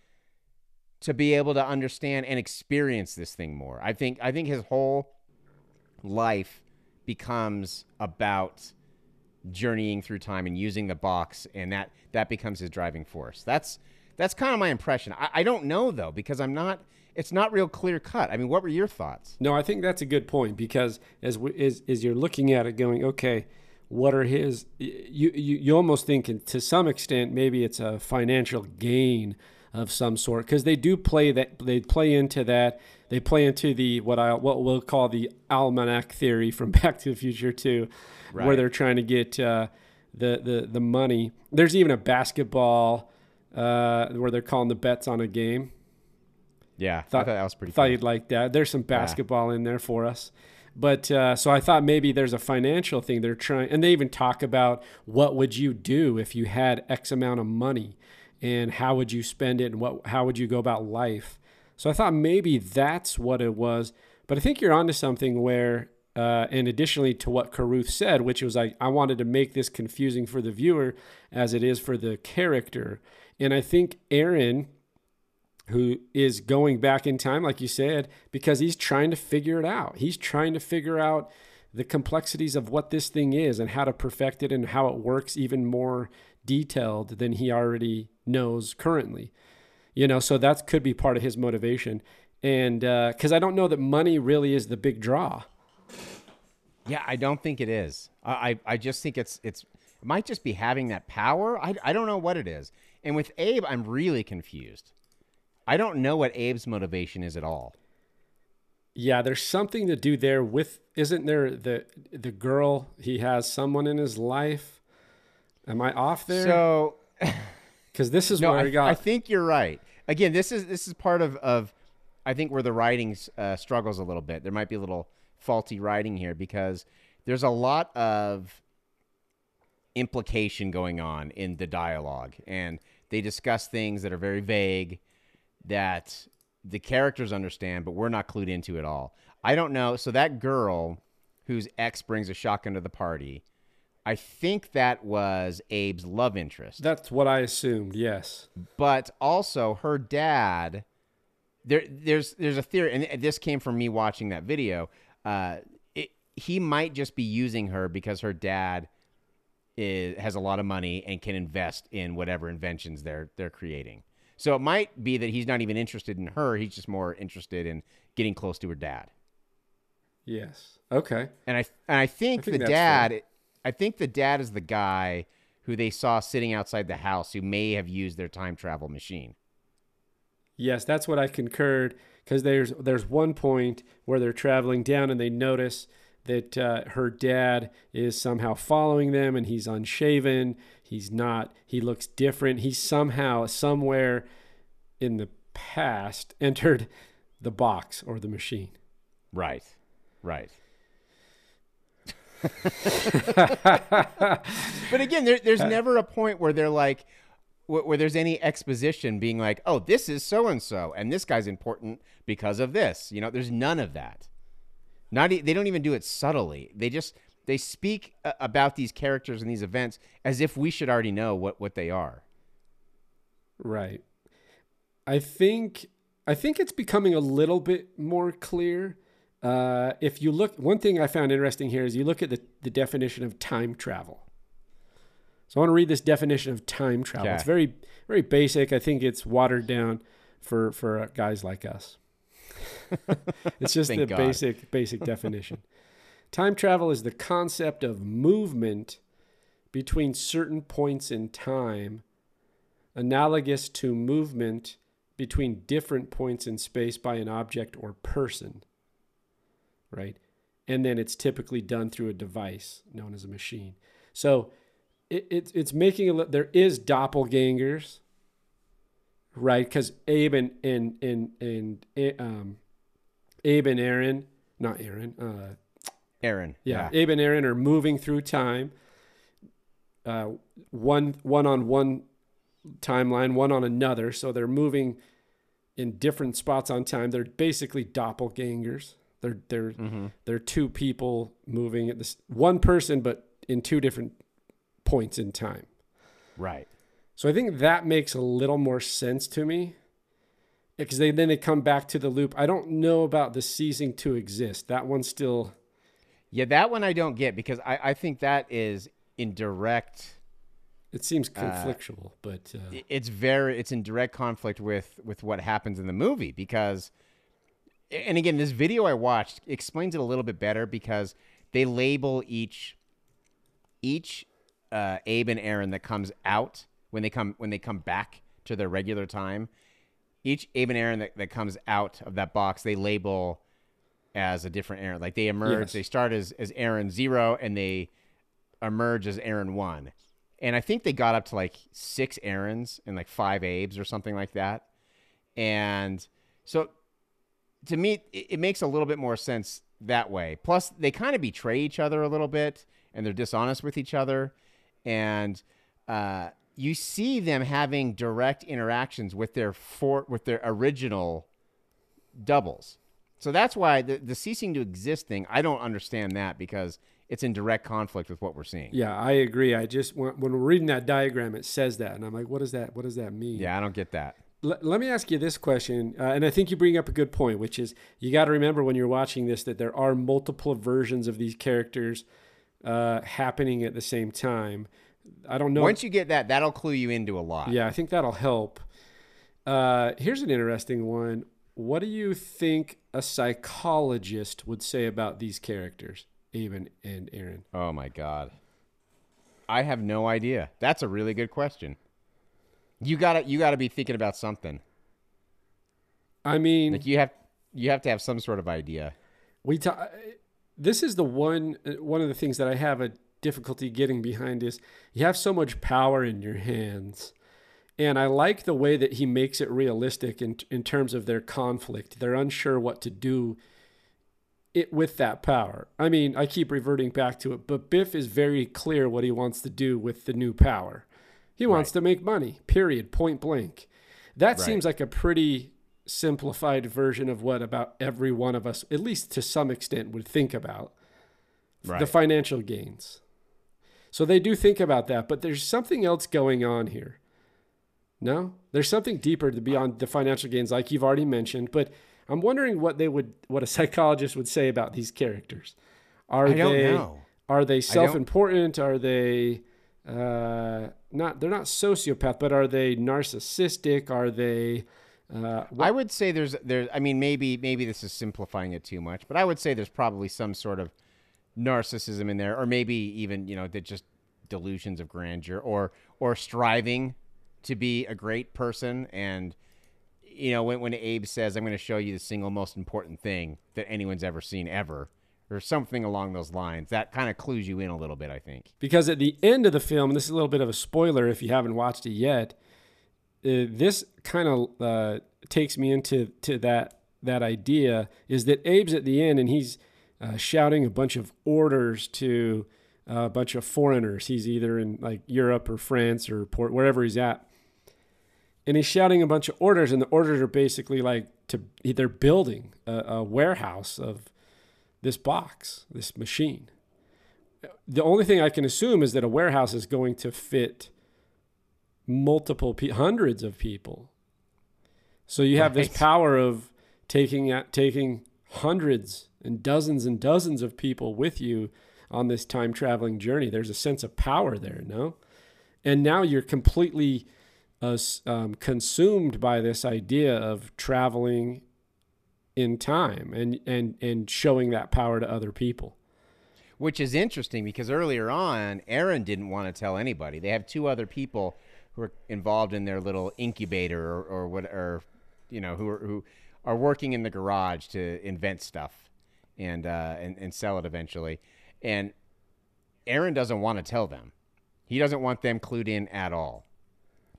to be able to understand and experience this thing more. I think, I think his whole life becomes about journeying through time and using the box, and that that becomes his driving force. That's that's kind of my impression. I, I don't know though because I'm not. It's not real clear cut. I mean, what were your thoughts? No, I think that's a good point because as we, as, as you're looking at it, going, okay, what are his? You you, you almost think, to some extent, maybe it's a financial gain of some sort because they do play that they play into that. They play into the what I what we'll call the almanac theory from Back to the Future too, where they're trying to get uh, the the the money. There's even a basketball uh, where they're calling the bets on a game. Yeah, I Thought- thought that was pretty. Thought funny. you'd like that. There's some basketball in there for us. But uh, so I thought maybe there's a financial thing they're trying, and they even talk about what would you do if you had X amount of money, and how would you spend it, and what how would you go about life. So I thought maybe that's what it was. But I think you're onto something where, uh, and additionally to what Carruth said, which was like I wanted to make this confusing for the viewer as it is for the character, and I think Aaron who is going back in time, like you said, because he's trying to figure it out. He's trying to figure out the complexities of what this thing is and how to perfect it and how it works even more detailed than he already knows currently. You know, so that could be part of his motivation. And uh, because I don't know that money really is the big draw. Yeah, I don't think it is. I, I, I just think it's it's it might just be having that power. I, I don't know what it is. And with Abe, I'm really confused. I don't know what Abe's motivation is at all. Yeah, there's something to do there with isn't there the the girl he has someone in his life? Am I off there? So Because this is no, where I, I got I think you're right. Again, this is this is part of of I think where the writing uh, struggles a little bit. There might be a little faulty writing here because there's a lot of implication going on in the dialogue, and they discuss things that are very vague that the characters understand, but we're not clued into at all. I don't know. So that girl whose ex brings a shotgun to the party, I think that was Abe's love interest that's what I assumed. Yes. but also her dad there there's there's a theory and this came from me watching that video uh it, he might just be using her because her dad is, has a lot of money and can invest in whatever inventions they're they're creating so it might be that he's not even interested in her he's just more interested in getting close to her dad Yes. Okay. and I and I think, I think the dad I think the dad is the guy who they saw sitting outside the house who may have used their time travel machine Yes, that's what I concurred because there's there's one point where they're traveling down and they notice that uh, her dad is somehow following them and he's unshaven. He's not. He looks different. He's somehow somewhere in the past entered the box or the machine. Right. Right. but again, there, there's never a point where they're like, where, where there's any exposition being like, oh, this is so and so, and this guy's important because of this. You know, there's none of that. Not e- they don't even do it subtly. They just they speak uh, about these characters and these events as if we should already know what what they are. Right. I think I think it's becoming a little bit more clear. Uh, if you look, one thing I found interesting here is you look at the, the definition of time travel. So I want to read this definition of time travel. Okay. It's very very basic. I think it's watered down for for uh, guys like us. it's just Thank the God. basic basic definition. Time travel is the concept of movement between certain points in time analogous to movement between different points in space by an object or person. Right? And then it's typically done through a device known as a machine. So it, it, it's making a there is doppelgangers, right? Because Abe and and and and eh, um, Abe and Aaron, not Aaron, uh, Aaron. yeah, Abe and Aaron are moving through time. Uh, one one on one timeline, one on another. So they're moving in different spots on time. They're basically doppelgangers. They're they're they're two people moving at this one person, but in two different points in time. Right. So I think that makes a little more sense to me. Because they then they come back to the loop. I don't know about the ceasing to exist. That one's still Yeah, that one I don't get because I, I think that is in direct it seems conflictual, but uh, it's very it's in direct conflict with with what happens in the movie because and again this video i watched explains it a little bit better because they label each each uh, abe and aaron that comes out when they come when they come back to their regular time each abe and aaron that, that comes out of that box they label as a different aaron like they emerge Yes. they start as as aaron zero and they emerge as aaron one and I think they got up to like six Aarons and like five Abes or something like that. And so to me, it, it makes a little bit more sense that way. Plus, they kind of betray each other a little bit and they're dishonest with each other. And uh, you see them having direct interactions with their for, with their original doubles. So that's why the, the ceasing to exist thing, I don't understand that because it's in direct conflict with what we're seeing. Yeah, I agree. I just when, when we're reading that diagram, it says that, and I'm like, what does that? What does that mean? Yeah, I don't get that. L- let me ask you this question, uh, and I think you bring up a good point, which is you got to remember when you're watching this that there are multiple versions of these characters uh, happening at the same time. I don't know. Once you get that, that'll clue you into a lot. yeah, I think that'll help. Uh, here's an interesting one. What do you think a psychologist would say about these characters, Abe and, Aaron? Oh my god. I have no idea. That's a really good question. You gotta you gotta be thinking about something. I mean, Like you have you have to have some sort of idea. we ta- this is the one one of the things that I have a difficulty getting behind is you have so much power in your hands. And I like the way that he makes it realistic in in terms of their conflict. They're unsure what to do it with that power. I mean, I keep reverting back to it, but Biff is very clear what he wants to do with the new power. He wants to make money. Period. Point blank. That Right. seems like a pretty simplified version of what about every one of us, at least to some extent, would think about the financial gains. So they do think about that, but there's something else going on here. No, there's something deeper to beyond the financial gains, like you've already mentioned. But I'm wondering what they would, what a psychologist would say about these characters. Are I don't they know. are they self-important? Are they uh, not? They're not sociopath, but are they narcissistic? Are they? Uh, I would say there's there's I mean maybe maybe this is simplifying it too much, but I would say there's probably some sort of narcissism in there, or maybe even you know that just delusions of grandeur, or or striving to be a great person. And you know when when Abe says, "I'm going to show you the single most important thing that anyone's ever seen ever," or something along those lines, that kind of clues you in a little bit. I think. because at the end of the film, this is a little bit of a spoiler if you haven't watched it yet. Uh, this kind of uh, takes me into to that that idea is that Abe's at the end and he's uh, shouting a bunch of orders to a bunch of foreigners. He's either in like Europe or France or port wherever he's at, and he's shouting a bunch of orders. And the orders are basically like to they're building a, a warehouse of this box, this machine the only thing I can assume is that a warehouse is going to fit multiple pe- hundreds of people. So you have this power of taking at taking hundreds and dozens and dozens of people with you on this time traveling journey. There's a sense of power there, no? And now you're completely uh, um, consumed by this idea of traveling in time and and and showing that power to other people. Which is interesting because earlier on, Aaron didn't want to tell anybody. They have two other people who are involved in their little incubator or, or what, or you know, who are, who are working in the garage to invent stuff and uh, and and sell it eventually. And Aaron doesn't want to tell them. He doesn't want them clued in at all.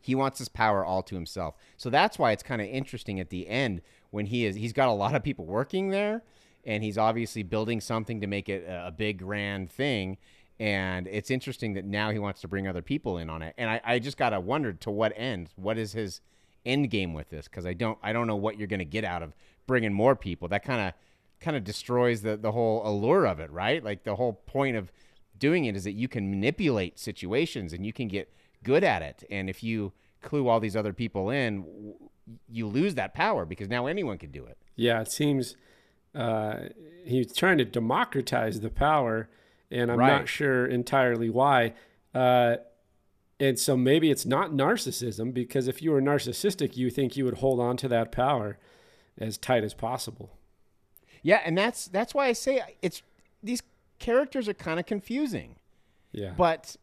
He wants his power all to himself. So that's why it's kind of interesting at the end when he is he's got a lot of people working there and he's obviously building something to make it a a big grand thing. And it's interesting that now he wants to bring other people in on it. And i, I just gotta wonder to what end what is his end game with this? Because i don't i don't know what you're gonna get out of bringing more people. That kind of kind of destroys the, the whole allure of it right? Like the whole point of doing it is that you can manipulate situations and you can get good at it. And if you clue all these other people in you lose that power because now anyone can do it. Yeah, it seems uh, he's trying to democratize the power, and I'm not sure entirely why. Uh, and so maybe it's not narcissism because if you were narcissistic, you think you would hold on to that power as tight as possible. Yeah, and that's that's why I say it's these characters are kind of confusing, Yeah, but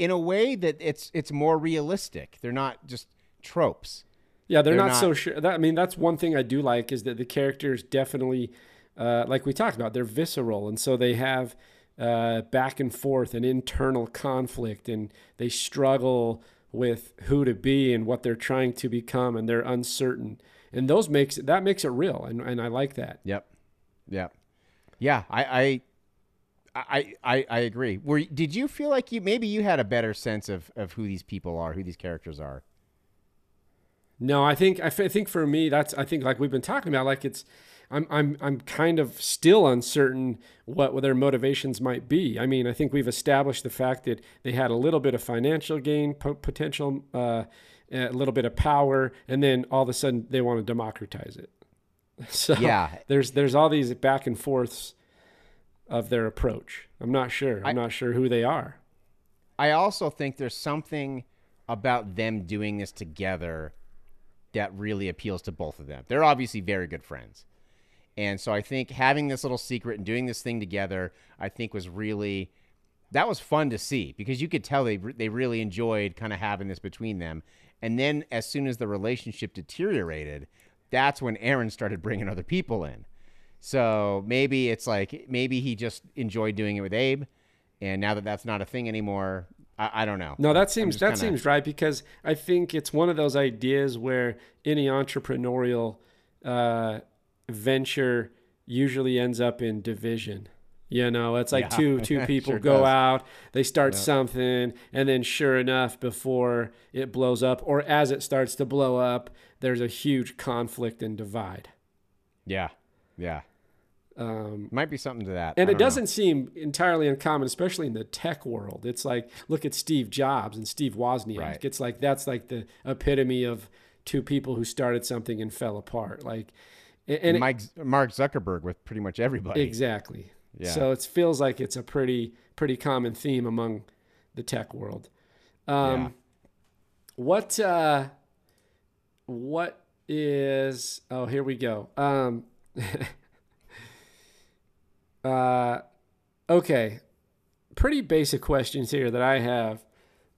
in a way that it's it's more realistic. They're not just tropes. yeah, they're, they're not, so sure. That, I mean, that's one thing I do like is that the characters definitely, uh, like we talked about, they're visceral, and so they have uh, back and forth and internal conflict, and they struggle with who to be and what they're trying to become, and they're uncertain, and those makes that makes it real, and and I like that. Yep. Yep. Yeah, I I I I, I agree. Were did you feel like you maybe you had a better sense of of who these people are, who these characters are? No, I think I, f- I think for me that's I think like we've been talking about like it's I'm I'm I'm kind of still uncertain what their motivations might be. I mean, I think we've established the fact that they had a little bit of financial gain po- potential, uh, a little bit of power, and then all of a sudden they want to democratize it. So Yeah. there's there's all these back and forths of their approach. I'm not sure. I'm not sure who they are. I also think there's something about them doing this together that really appeals to both of them. They're obviously very good friends. And so I think having this little secret and doing this thing together, I think was really that was fun to see because you could tell they they really enjoyed kind of having this between them. And then as soon as the relationship deteriorated, that's when Aaron started bringing other people in. So maybe it's like maybe he just enjoyed doing it with Abe, and now that that's not a thing anymore, I, I don't know. No, that seems that kinda- seems right because I think it's one of those ideas where any entrepreneurial uh, venture usually ends up in division. You know, it's like Yeah, two two people sure go does. out, they start something, and then sure enough, before it blows up or as it starts to blow up, there's a huge conflict and divide. Yeah, yeah. Um, Might be something to that. and it don't know. doesn't seem entirely uncommon, especially in the tech world. It's like look at Steve Jobs and Steve Wozniak. Right. It's like that's like the epitome of two people who started something and fell apart. Like, and, and it- Mike Mark Zuckerberg with pretty much everybody. exactly. Yeah. So it feels like it's a pretty pretty common theme among the tech world. Um, Yeah. What uh, what is? Oh, here we go. Um, uh, okay, pretty basic questions here that I have.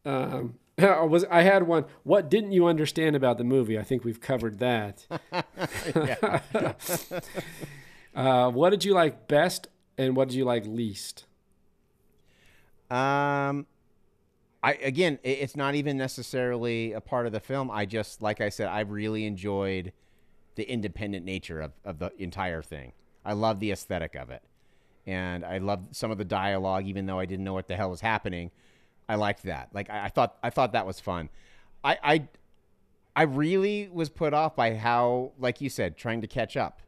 Um, I was I had one. What didn't you understand about the movie? I think we've covered that. uh, what did you like best, and what did you like least? Um, I again, it's not even necessarily a part of the film. I just, like I said, I really enjoyed the independent nature of, of the entire thing. I love the aesthetic of it, and I loved some of the dialogue, even though I didn't know what the hell was happening. I liked that. Like I, I thought, I thought that was fun. I, I, I really was put off by how, like you said, trying to catch up.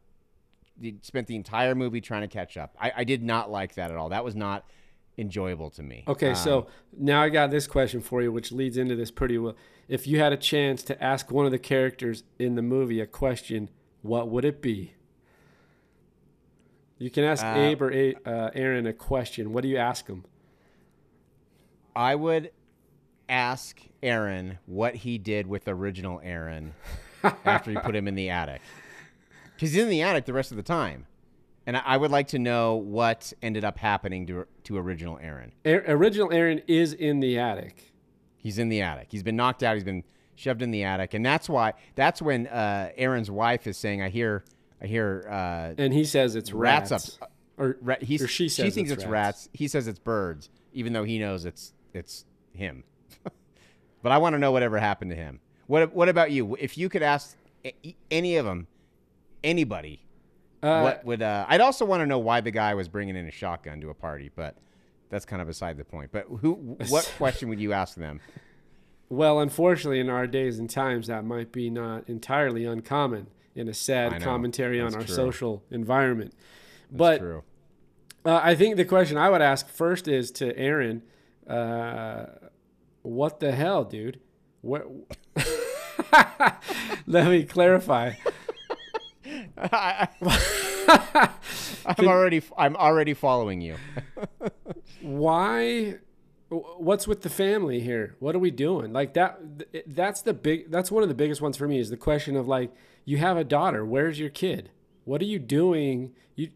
You spent the entire movie trying to catch up. I, I did not like that at all. That was not enjoyable to me. Okay, Um, so now I got this question for you, which leads into this pretty well. If you had a chance to ask one of the characters in the movie a question, what would it be? You can ask Uh, Abe or A- uh, Aaron a question. What do you ask them? I would ask Aaron what he did with original Aaron after he put him in the attic. Because he's in the attic the rest of the time. And I- I would like to know what ended up happening to, to original Aaron. A- original Aaron is in the attic. He's in the attic. He's been knocked out. He's been shoved in the attic. And that's why, that's when uh, Aaron's wife is saying, I hear, I hear uh, And he says it's rats, rats. up. Or, Ra- she says thinks it's it's rats. rats. He says it's birds, even though he knows it's it's him. but I want to know whatever happened to him. What What about you? If you could ask any of them, anybody, Uh, what would? Uh, I'd also want to know why the guy was bringing in a shotgun to a party, but that's kind of beside the point. But who? What question would you ask them? Well, unfortunately, in our days and times, that might be not entirely uncommon in a sad I commentary on our true. social environment. That's but. Uh, I think the question I would ask first is to Aaron, uh, what the hell, dude? What? Let me clarify. I'm already I'm already following you. Why? What's with the family here? What are we doing? Like that. That's the big. That's one of the biggest ones for me. Is the question of like, you have a daughter. Where's your kid? What are you doing? You.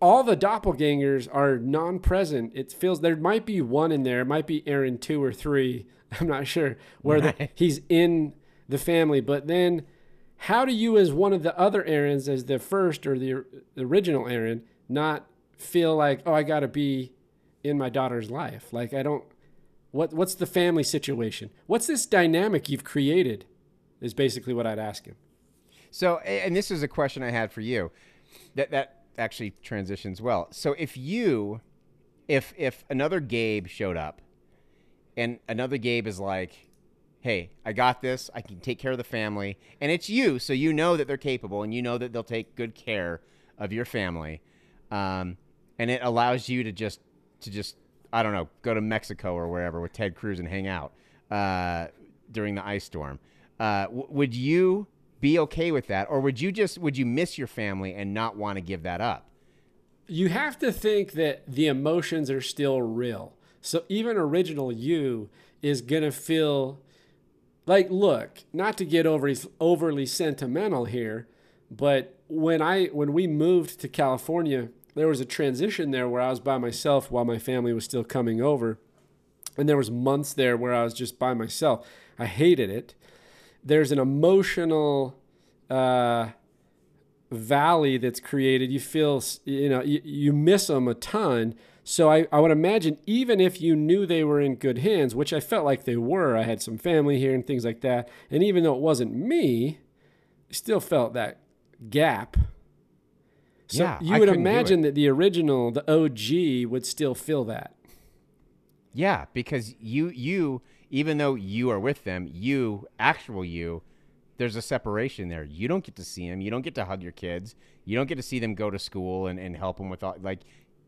All the doppelgangers are non-present. It feels there might be one in there. It might be Aaron two or three. I'm not sure where the, he's in the family. But then, how do you, as one of the other Aarons, as the first or the, the original Aaron, not feel like, oh, I got to be in my daughter's life? Like I don't. What what's the family situation? What's this dynamic you've created? Is basically what I'd ask him. So, and this is a question I had for you. That that actually transitions well. So, if you, if if another Gabe showed up, and another Gabe is like, "Hey, I got this. I can take care of the family," and it's you, so you know that they're capable, and you know that they'll take good care of your family, um, and it allows you to just to just I don't know, go to Mexico or wherever with Ted Cruz and hang out uh, during the ice storm. Uh, w- would you be okay with that, or would you just would you miss your family and not want to give that up? you have to think that the emotions are still real. So even original you is to feel like look, not to get overly overly sentimental here, but when I when we moved to California, there was a transition there where I was by myself while my family was still coming over. And there was months there where I was just by myself. I hated it. There's an emotional uh, valley that's created, you feel you know you, you miss them a ton. So I, I would imagine even if you knew they were in good hands, which I felt like they were, I had some family here and things like that, and even though it wasn't me, I still felt that gap. So Yeah, you would imagine that the original, the OG, would still feel that. Yeah, because you you even though you are with them, you actual you, there's a separation there. You don't get to see them. You don't get to hug your kids. You don't get to see them go to school and, and help them with all like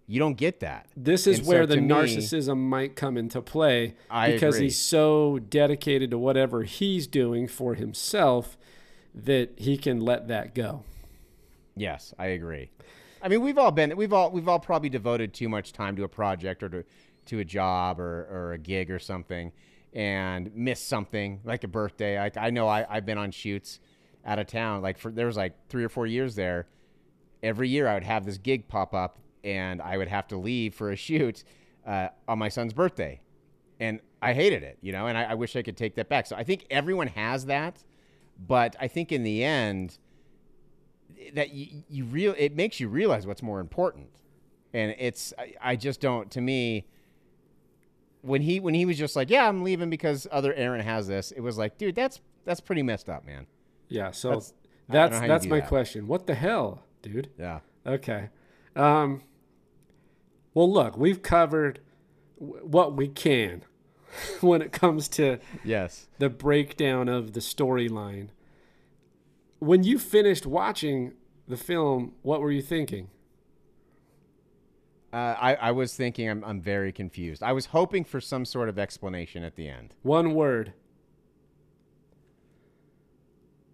you don't get that. This is And so where the to me- narcissism might come into play I because agree. he's so dedicated to whatever he's doing for himself that he can let that go. Yes, I agree. I mean, we've all been we've all we've all probably devoted too much time to a project or to to a job or, or a gig or something and miss something like a birthday. Like I know I, I've been on shoots out of town. Like for there was like three or four years there. Every year I would have this gig pop up and I would have to leave for a shoot uh, on my son's birthday. And I hated it, you know, and I, I wish I could take that back. So I think everyone has that. But I think in the end, that you, you real it makes you realize what's more important and it's I, I just don't to me when he when he was just like yeah i'm leaving because other aaron has this it was like dude that's that's pretty messed up man Yeah, so That's- that's I don't know that's, how you that's do my that. question. What the hell, dude? yeah Okay. Um, well, look, we've covered w- what we can when it comes to yes the breakdown of the storyline. When you finished watching the film, what were you thinking? Uh, I, I was thinking I'm, I'm very confused. I was hoping for some sort of explanation at the end. One word.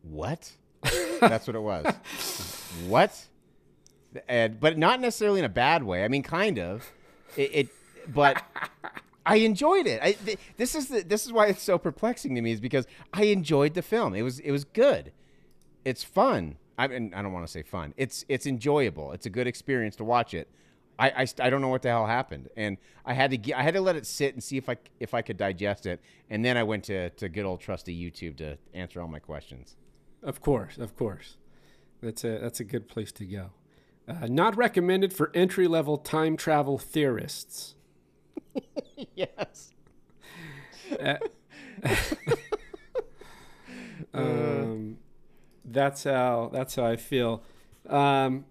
what? That's what it was. What? And but not necessarily in a bad way. I mean kind of. It, it but i enjoyed it. I, th- this is the, this is why it's so perplexing to me is because i enjoyed the film. It was it was good. It's fun. I mean i don't want to say fun. It's it's enjoyable. It's a good experience to watch it I, I, I don't know what the hell happened, and I had to ge- I had to let it sit and see if I if I could digest it, and then I went to, to good old trusty YouTube to answer all my questions. Of course, of course. That's a that's a good place to go. Uh, not recommended for entry level time travel theorists. yes. Um, that's how that's how I feel. Um,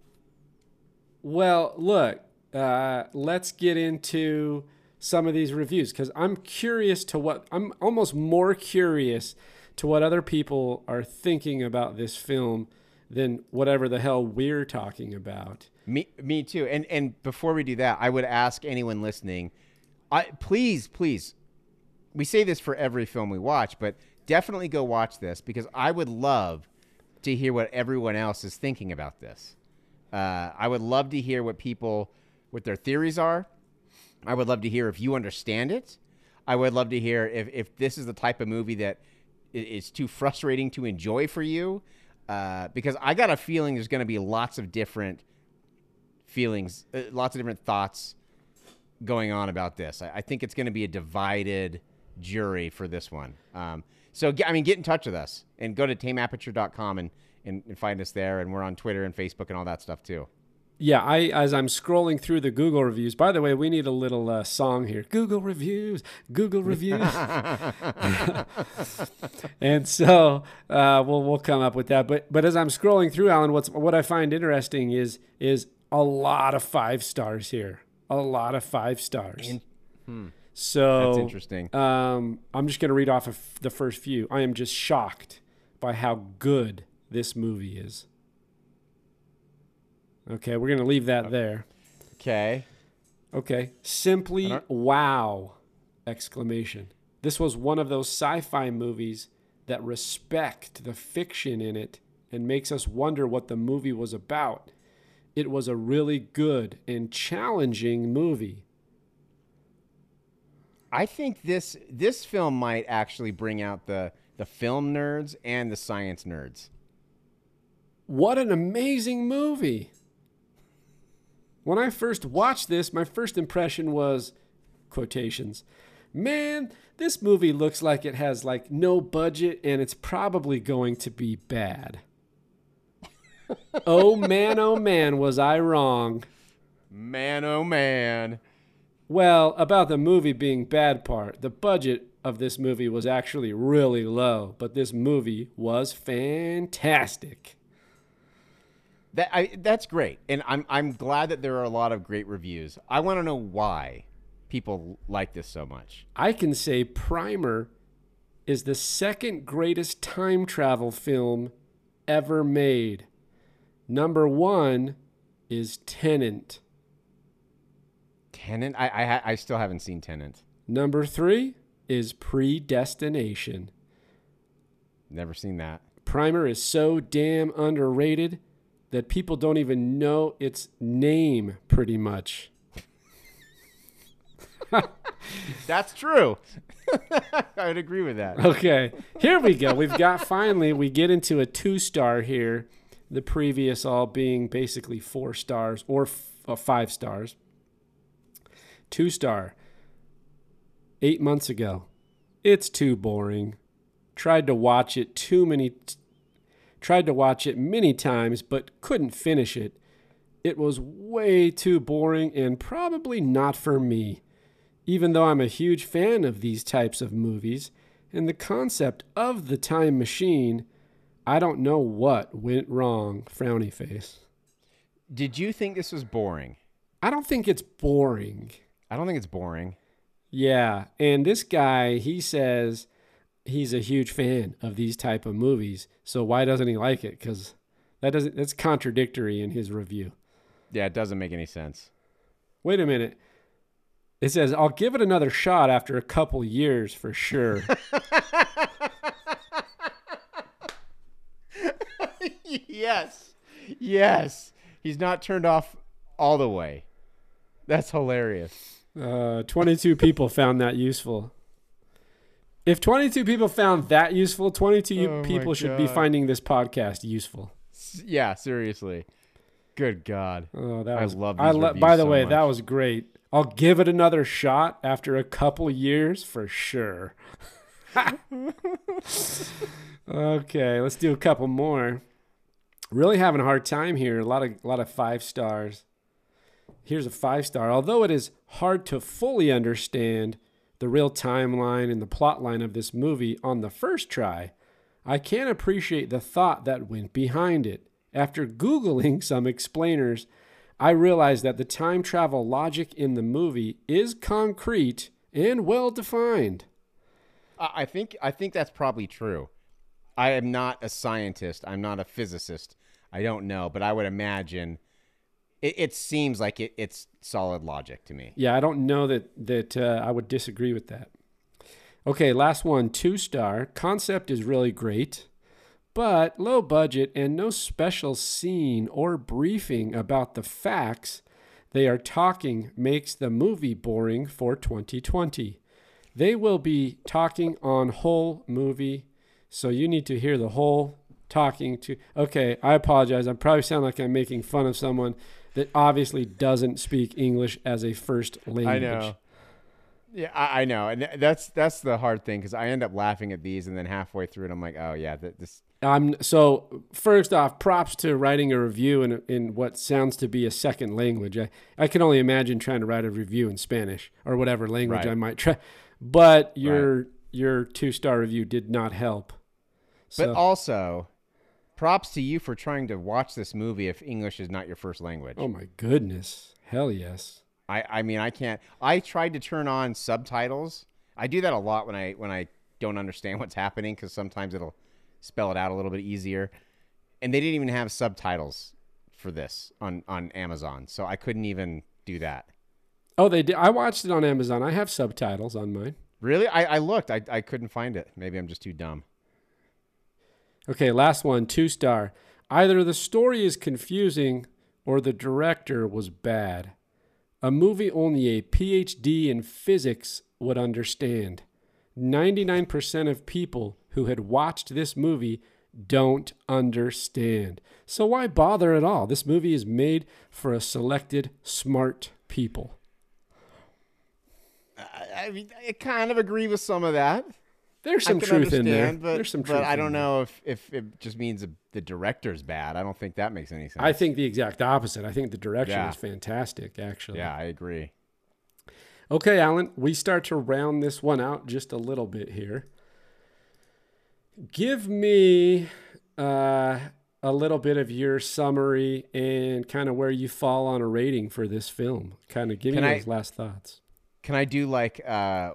well, look, uh, let's get into some of these reviews because I'm curious to what I'm almost more curious to what other people are thinking about this film than whatever the hell we're talking about. Me, me too. And and before we do that, I would ask anyone listening, I please, please, we say this for every film we watch, but definitely go watch this because I would love to hear what everyone else is thinking about this. Uh, I would love to hear what people, what their theories are. I would love to hear if you understand it. I would love to hear if, if this is the type of movie that is too frustrating to enjoy for you. Uh, because I got a feeling there's going to be lots of different feelings, uh, lots of different thoughts going on about this. I, I think it's going to be a divided jury for this one. Um, so, I mean, get in touch with us and go to tameaperture.com and, and, and find us there. And we're on Twitter and Facebook and all that stuff too. Yeah, I as I'm scrolling through the Google reviews. By the way, we need a little uh, song here. Google reviews, Google reviews, and so uh, we'll we'll come up with that. But but as I'm scrolling through, Alan, what's what I find interesting is is a lot of five stars here. A lot of five stars. So That's interesting. Um, I'm just going to read off of the first few. I am just shocked by how good this movie is. Okay, we're to leave that there. Okay. Okay. Simply wow! Exclamation. This was one of those sci-fi movies that respect the fiction in it and makes us wonder what the movie was about. It was a really good and challenging movie. I think this this film might actually bring out the the film nerds and the science nerds. What an amazing movie! When I first watched this, my first impression was quotations. Man, this movie looks like it has like no budget and it's probably going to be bad. oh man, oh man, was I wrong. Man, oh man. Well, about the movie being bad part, the budget of this movie was actually really low, but this movie was fantastic. That I, that's great, and I'm I'm glad that there are a lot of great reviews. I want to know why people like this so much. I can say Primer is the second greatest time travel film ever made. Number one is Tenet. Tenet, I I, I still haven't seen Tenet. Number three is Predestination. Never seen that. Primer is so damn underrated that people don't even know its name, pretty much. That's true. I would agree with that. Okay, here we go. We've got finally, we get into a two star here. The previous all being basically four stars or f- uh, five stars. Two star. Eight months ago. It's too boring. Tried to watch it too many. T- tried to watch it many times, but couldn't finish it. It was way too boring and probably not for me. Even though I'm a huge fan of these types of movies and the concept of the time machine, I don't know what went wrong. Frowny face. Did you think this was boring? I don't think it's boring. I don't think it's boring. Yeah, and this guy, he says he's a huge fan of these type of movies. So why doesn't he like it? Cuz that doesn't that's contradictory in his review. Yeah, it doesn't make any sense. Wait a minute. It says I'll give it another shot after a couple years for sure. yes. Yes. He's not turned off all the way. That's hilarious. Uh, 22 people found that useful. If 22 people found that useful, 22 Oh people should be finding this podcast useful. Yeah, seriously. Good God. Oh, that I was love I these lo- by the so way, that was great. I'll give it another shot after a couple years for sure. okay, let's do a couple more. Really having a hard time here. A lot of a lot of five stars. Here's a five star. Although it is hard to fully understand the real timeline and the plot line of this movie on the first try, I can appreciate the thought that went behind it. After Googling some explainers, I realized that the time travel logic in the movie is concrete and well defined. I think I think that's probably true. I am not a scientist. I'm not a physicist. I don't know, but I would imagine it, it seems like it, it's solid logic to me. Yeah, I don't know that that uh, I would disagree with that. Okay, last one, two star. Concept is really great, but low budget and no special scene or briefing about the facts they are talking makes the movie boring for 2020. They will be talking on whole movie, so you need to hear the whole talking to. Okay, I apologize. I probably sound like I'm making fun of someone that obviously doesn't speak English as a first language. I know. Yeah, I, I know, and that's that's the hard thing because I end up laughing at these, and then halfway through it, I'm like, oh yeah, th- this. I'm so first off, props to writing a review in in what sounds to be a second language. I I can only imagine trying to write a review in Spanish or whatever language Right. I might try. But your your two star review did not help. But also, props to you for trying to watch this movie if English is not your first language. oh my goodness, hell yes. I, I mean I can't I tried to turn on subtitles. I do that a lot when I when I don't understand what's happening cuz sometimes it'll spell it out a little bit easier. And they didn't even have subtitles for this on on Amazon. So I couldn't even do that. Oh, they did. I watched it on Amazon. I have subtitles on mine. Really? I, I looked. I, I couldn't find it. Maybe I'm just too dumb. Okay, last one, two star. Either the story is confusing or the director was bad. A movie only a PhD in physics would understand. 99% of people who had watched this movie don't understand. So why bother at all? This movie is made for a selected smart people. I, I mean, I kind of agree with some of that. There's some truth in there. But, There's some truth. but. I don't know if, if it just means the, the director's bad. I don't think that makes any sense. I think the exact opposite. I think the direction Yeah. is fantastic, actually. Yeah, I agree. Okay, Alan, we start to round this one out just a little bit here. Give me uh, a little bit of your summary and kind of where you fall on a rating for this film. Kind of give Can me I- those last thoughts. Can I do like uh,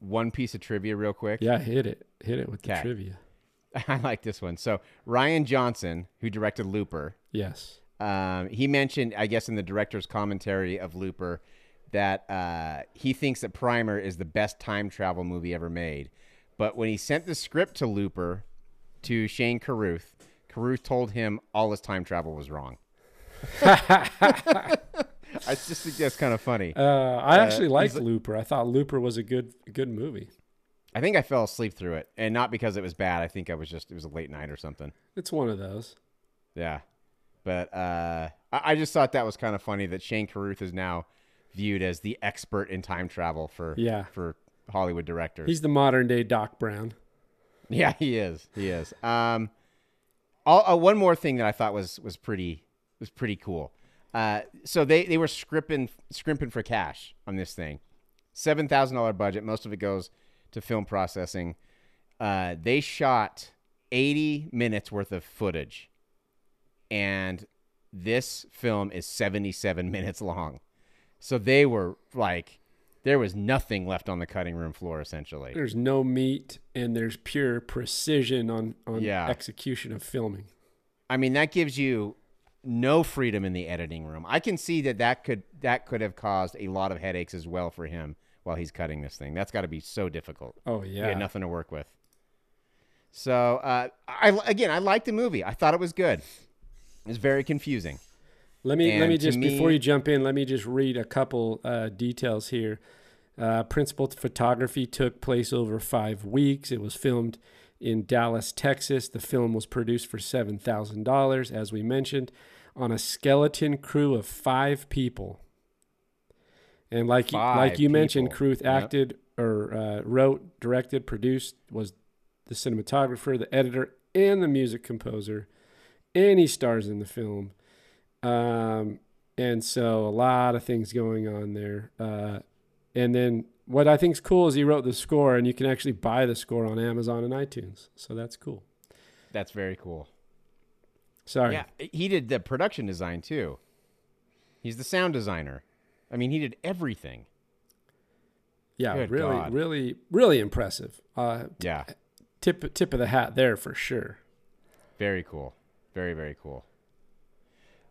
one piece of trivia real quick? Yeah, hit it. Hit it with the Okay. trivia. I like this one. So Rian Johnson, who directed Looper, Yes. um, he mentioned, I guess, in the director's commentary of Looper, that uh, he thinks that Primer is the best time travel movie ever made. But when he sent the script to Looper to Shane Carruth, Carruth told him all his time travel was wrong. I just think that's kind of funny. Uh, I actually liked Looper. I thought Looper was a good good movie. I think I fell asleep through it, and not because it was bad. I think I was just it was a late night or something. It's one of those. Yeah, but uh, I, I just thought that was kind of funny that Shane Carruth is now viewed as the expert in time travel for Yeah. for Hollywood directors. He's the modern day Doc Brown. yeah, he is. He is. Um, all, uh, one more thing that I thought was was pretty was pretty cool. Uh, so they they were scrimping scrimping for cash on this thing. Seven thousand dollar budget. Most of it goes to film processing. Uh, they shot eighty minutes worth of footage, and this film is seventy seven minutes long. So they were like, there was nothing left on the cutting room floor essentially. There's no meat and there's pure precision on on Yeah. execution of filming. I mean, that gives you no freedom in the editing room. I can see that that could that could have caused a lot of headaches as well for him while he's cutting this thing. That's got to be so difficult. Oh He yeah. had nothing to work with. So uh, I again, I liked the movie. I thought it was good. It was very confusing. Let me let me just before you jump in, let me just read a couple uh, details here. Uh, principal photography took place over five weeks. It was filmed in Dallas, Texas. The film was produced for seven thousand dollars, as we mentioned, on a skeleton crew of five people. And like you, like you mentioned, people. Carruth Yep. acted or uh, wrote, directed, produced, was the cinematographer, the editor, and the music composer, and he stars in the film. Um, and so a lot of things going on there. Uh, and then what I think is cool is he wrote the score, and you can actually buy the score on Amazon and iTunes. So that's cool. That's very cool. Sorry. Yeah, he did the production design too. He's the sound designer. I mean, he did everything. Yeah, Good really, God. really, really impressive. Uh, Yeah, tip tip of the hat there for sure. very cool. Very very cool.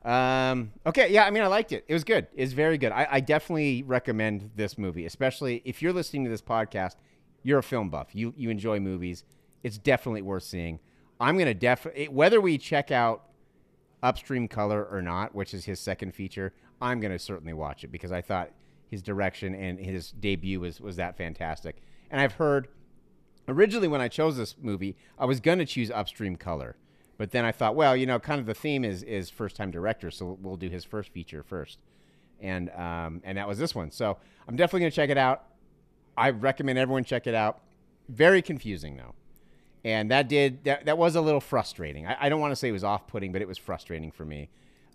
Um. Okay. Yeah. I mean, I liked it. It was good. It's very good. I, I definitely recommend this movie, especially if you're listening to this podcast. You're a film buff. You you enjoy movies. It's definitely worth seeing. I'm gonna definitely whether we check out Upstream Color or not, which is his second feature. I'm gonna certainly watch it because I thought his direction and his debut was was that fantastic. And I've heard originally when I chose this movie, I was to choose Upstream Color, but then I thought, well, you know, kind of the theme is is first time director, so we'll do his first feature first, and um, and that was this one. So I'm definitely to check it out. I recommend everyone check it out. Very confusing though, and that did that that was a little frustrating. I, I don't want to say it was off putting, but it was frustrating for me,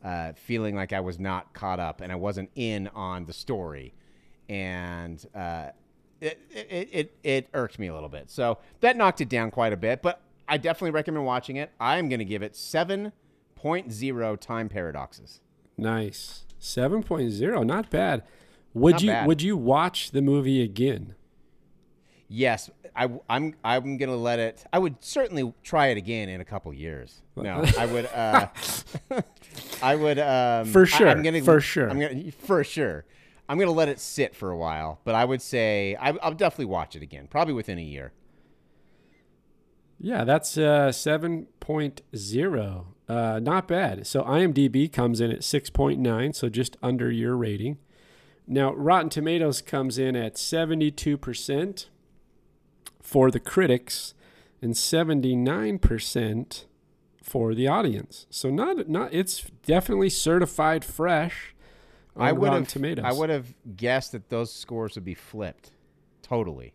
uh, feeling like I was not caught up and I wasn't in on the story, and. Uh, it, it, it, it irked me a little bit. So that knocked it down quite a bit, but I definitely recommend watching it. I'm going to give it 7.0 time paradoxes. Nice. 7.0, not bad. Would Not you bad. would you watch the movie again? Yes, I, I'm, I'm going to let it, I would certainly try it again in a couple years. No, I would, uh, I would, um, For sure, I'm gonna, for sure. I'm gonna, for sure. I'm going to let it sit for a while, but I would say I, I'll definitely watch it again, probably within a year. Yeah, that's uh, 7.0. Uh, not bad. So IMDb comes in at 6.9, so just under your rating. Now, Rotten Tomatoes comes in at 72% for the critics and 79% for the audience. So not not it's definitely certified fresh on I would Rotten have, Tomatoes. I would have guessed that those scores would be flipped, totally.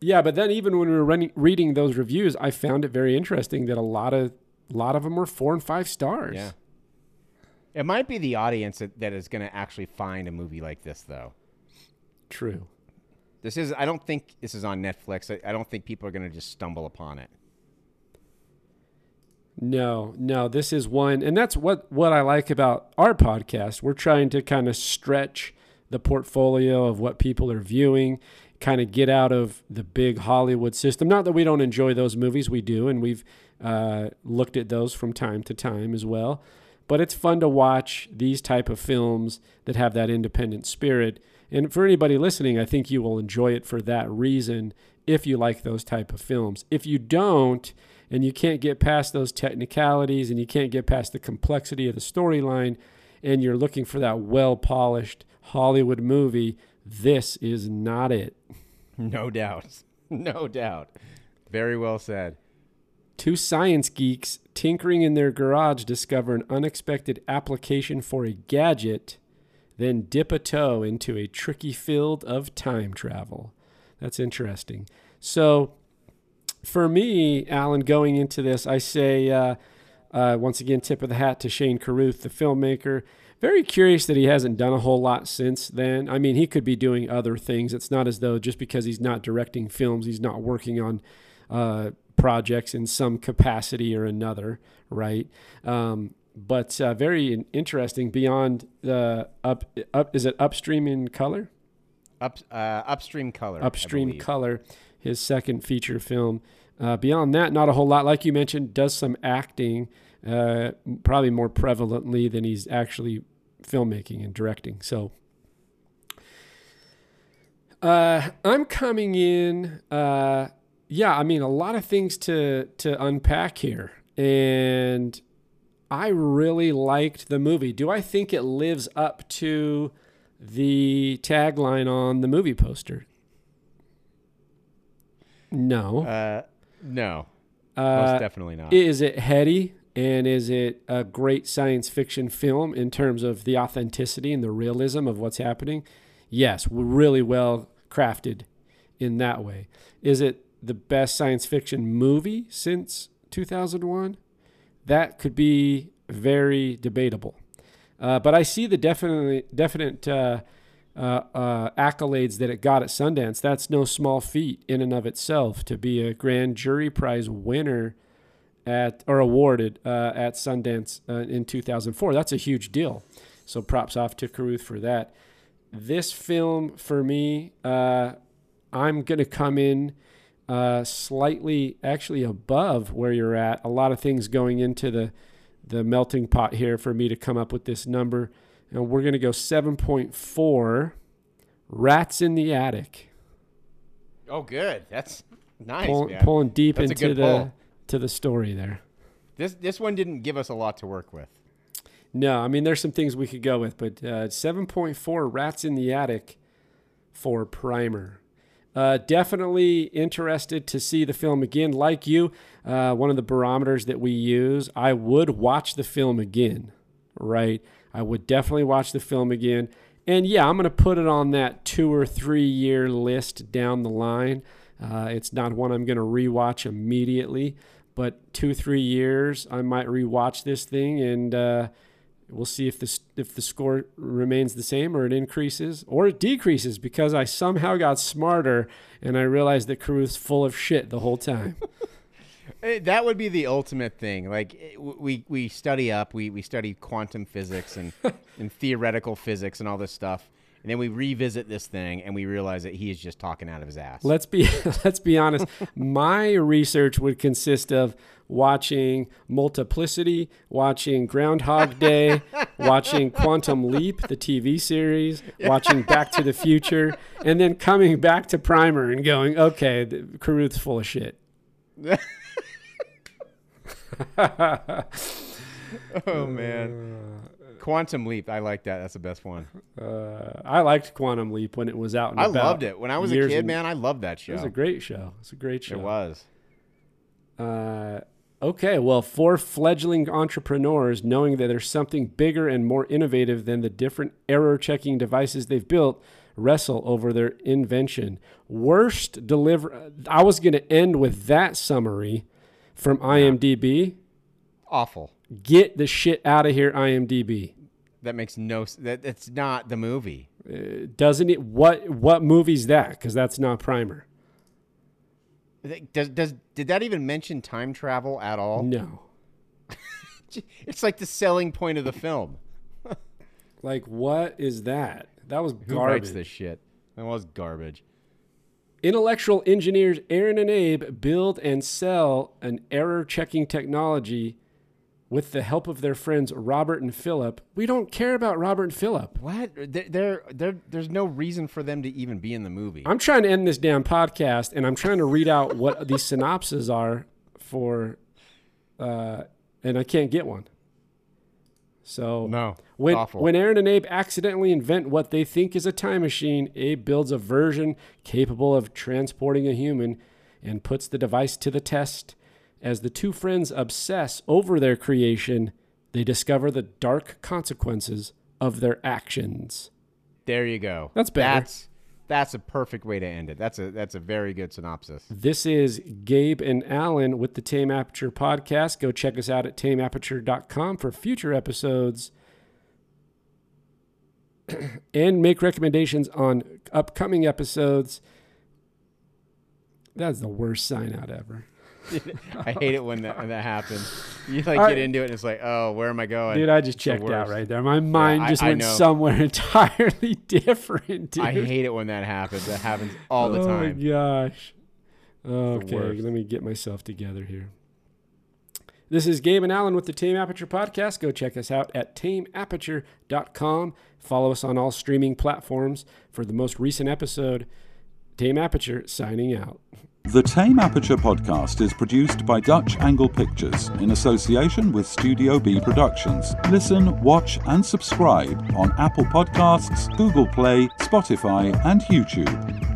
Yeah, but then even when we were running, reading those reviews, I found it very interesting that a lot of a lot of them were four and five stars. Yeah. It might be the audience that, that is going to actually find a movie like this, though. True. This is. I don't think this is on Netflix. I, I don't think people are going to just stumble upon it. No, no, this is one, and that's what what I like about our podcast. We're trying to kind of stretch the portfolio of what people are viewing, kind of get out of the big Hollywood system. Not that we don't enjoy those movies, we do, and we've uh, looked at those from time to time as well. But it's fun to watch these type of films that have that independent spirit. And for anybody listening, I think you will enjoy it for that reason if you like those type of films. If you don't, and you can't get past those technicalities and you can't get past the complexity of the storyline and you're looking for that well polished Hollywood movie, this is not it. No doubt. No doubt. Very well said. Two science geeks tinkering in their garage discover an unexpected application for a gadget, then dip a toe into a tricky field of time travel. That's interesting. So, for me, Alan, going into this, I say uh, uh, once again, tip of the hat to Shane Carruth, the filmmaker. Very curious that he hasn't done a whole lot since then. I mean, he could be doing other things. It's not as though just because he's not directing films, he's not working on uh, projects in some capacity or another, right? Um, but uh, very interesting. Beyond the up, up is it upstream in color? Up, uh, upstream color. Upstream. Color, his second feature film. Uh, beyond that, not a whole lot. Like you mentioned, does some acting, uh, probably more prevalently than he's actually filmmaking and directing. So, uh, I'm coming in. Uh, yeah, I mean, a lot of things to to unpack here, and I really liked the movie. Do I think it lives up to the tagline on the movie poster? No. Uh, no. Uh, most definitely not. Is it heady and is it a great science fiction film in terms of the authenticity and the realism of what's happening? Yes, really well crafted in that way. Is it the best science fiction movie since 2001? That could be very debatable. Uh, but I see the definitely definite uh, uh, uh, accolades that it got at Sundance. That's no small feat in and of itself to be a grand jury prize winner at or awarded uh, at Sundance uh, in 2004. That's a huge deal. So props off to Carruth for that. This film for me, uh, I'm gonna come in uh, slightly actually above where you're at. A lot of things going into the the melting pot here for me to come up with this number. And we're going to go 7.4 Rats in the Attic. oh, good. That's nice, Pull, man. pulling deep That's into the pull. To the story there. This this one didn't give us a lot to work with. No, I mean there's some things we could go with, but uh, 7.4 Rats in the Attic for Primer. Uh, definitely interested to see the film again. Like you, uh, one of the barometers that we use, I would watch the film again, right? I would definitely watch the film again. And yeah, I'm going to put it on that two or three year list down the line. Uh, it's not one I'm going to rewatch immediately, but two, three years, I might rewatch this thing and uh, we'll see if the if the score remains the same or it increases or it decreases because I somehow got smarter and I realized that Carruth's full of shit the whole time. Eh, That would be the ultimate thing. Like eh, we we study up, we we study quantum physics and and theoretical physics and all this stuff, and then we revisit this thing and we realize that he is just talking out of his ass. let's be let's be honest. My research would consist of watching Multiplicity, watching Groundhog Day, watching Quantum Leap, the TV series, watching Back to the Future, and then coming back to Primer and going, okay, the, Carruth's full of shit. oh man, uh, quantum leap. I like that. That's the best one. Uh, I liked Quantum Leap when it was out. I loved it when I was a kid. and- Man, I loved that show. It was a great show. It's a great show. It was. Uh, okay, well, for fledgling entrepreneurs, knowing that there's something bigger and more innovative than the different error checking devices they've built, wrestle over their invention. Worst deliver. I was going to end with that summary from IMDb. Awful. Get the shit out of here, IMDb. That makes no. That that's not the movie. Uh, doesn't it? What what movie's that? Because that's not Primer. Does does did that even mention time travel at all? No. It's like the selling point of the film. Like what is that? That was garbage. Who writes this shit? That was garbage. Intellectual engineers Aaron and Abe build and sell an error checking technology with the help of their friends Robert and Philip. We don't care about Robert and Philip. What? There, there, there, there's no reason for them to even be in the movie. I'm trying to end this damn podcast and I'm trying to read out what these synopses are for, uh, and I can't get one. So No, when awful. when Aaron and Abe accidentally invent what they think is a time machine, Abe builds a version capable of transporting a human and puts the device to the test. As the two friends obsess over their creation, they discover the dark consequences of their actions. there you go. That's better. That's that's a perfect way to end it. That's a that's a very good synopsis. This is Gabe and Alan with the Tame Aperture podcast. Go check us out at tameaperture.com for future episodes and make recommendations on upcoming episodes. That's the worst sign out ever. I hate it when that when that happens. You like get into it and it's like, oh, where am I going? Dude, I just It's checked out right there. My mind I- just I went know. somewhere entirely different, dude. I hate it when that happens. That happens all the oh time. oh time. my gosh. Okay, let me get myself together here. This is Gabe and Alan with the Tame Aperture Podcast. Go check us out at tameaperture.com. Follow us on all streaming platforms for the most recent episode. Tame Aperture signing out. The Tame Aperture podcast is produced by Dutch Angle Pictures in association with Studio B Productions. Listen, watch, and subscribe on Apple Podcasts, Google Play, Spotify, and YouTube.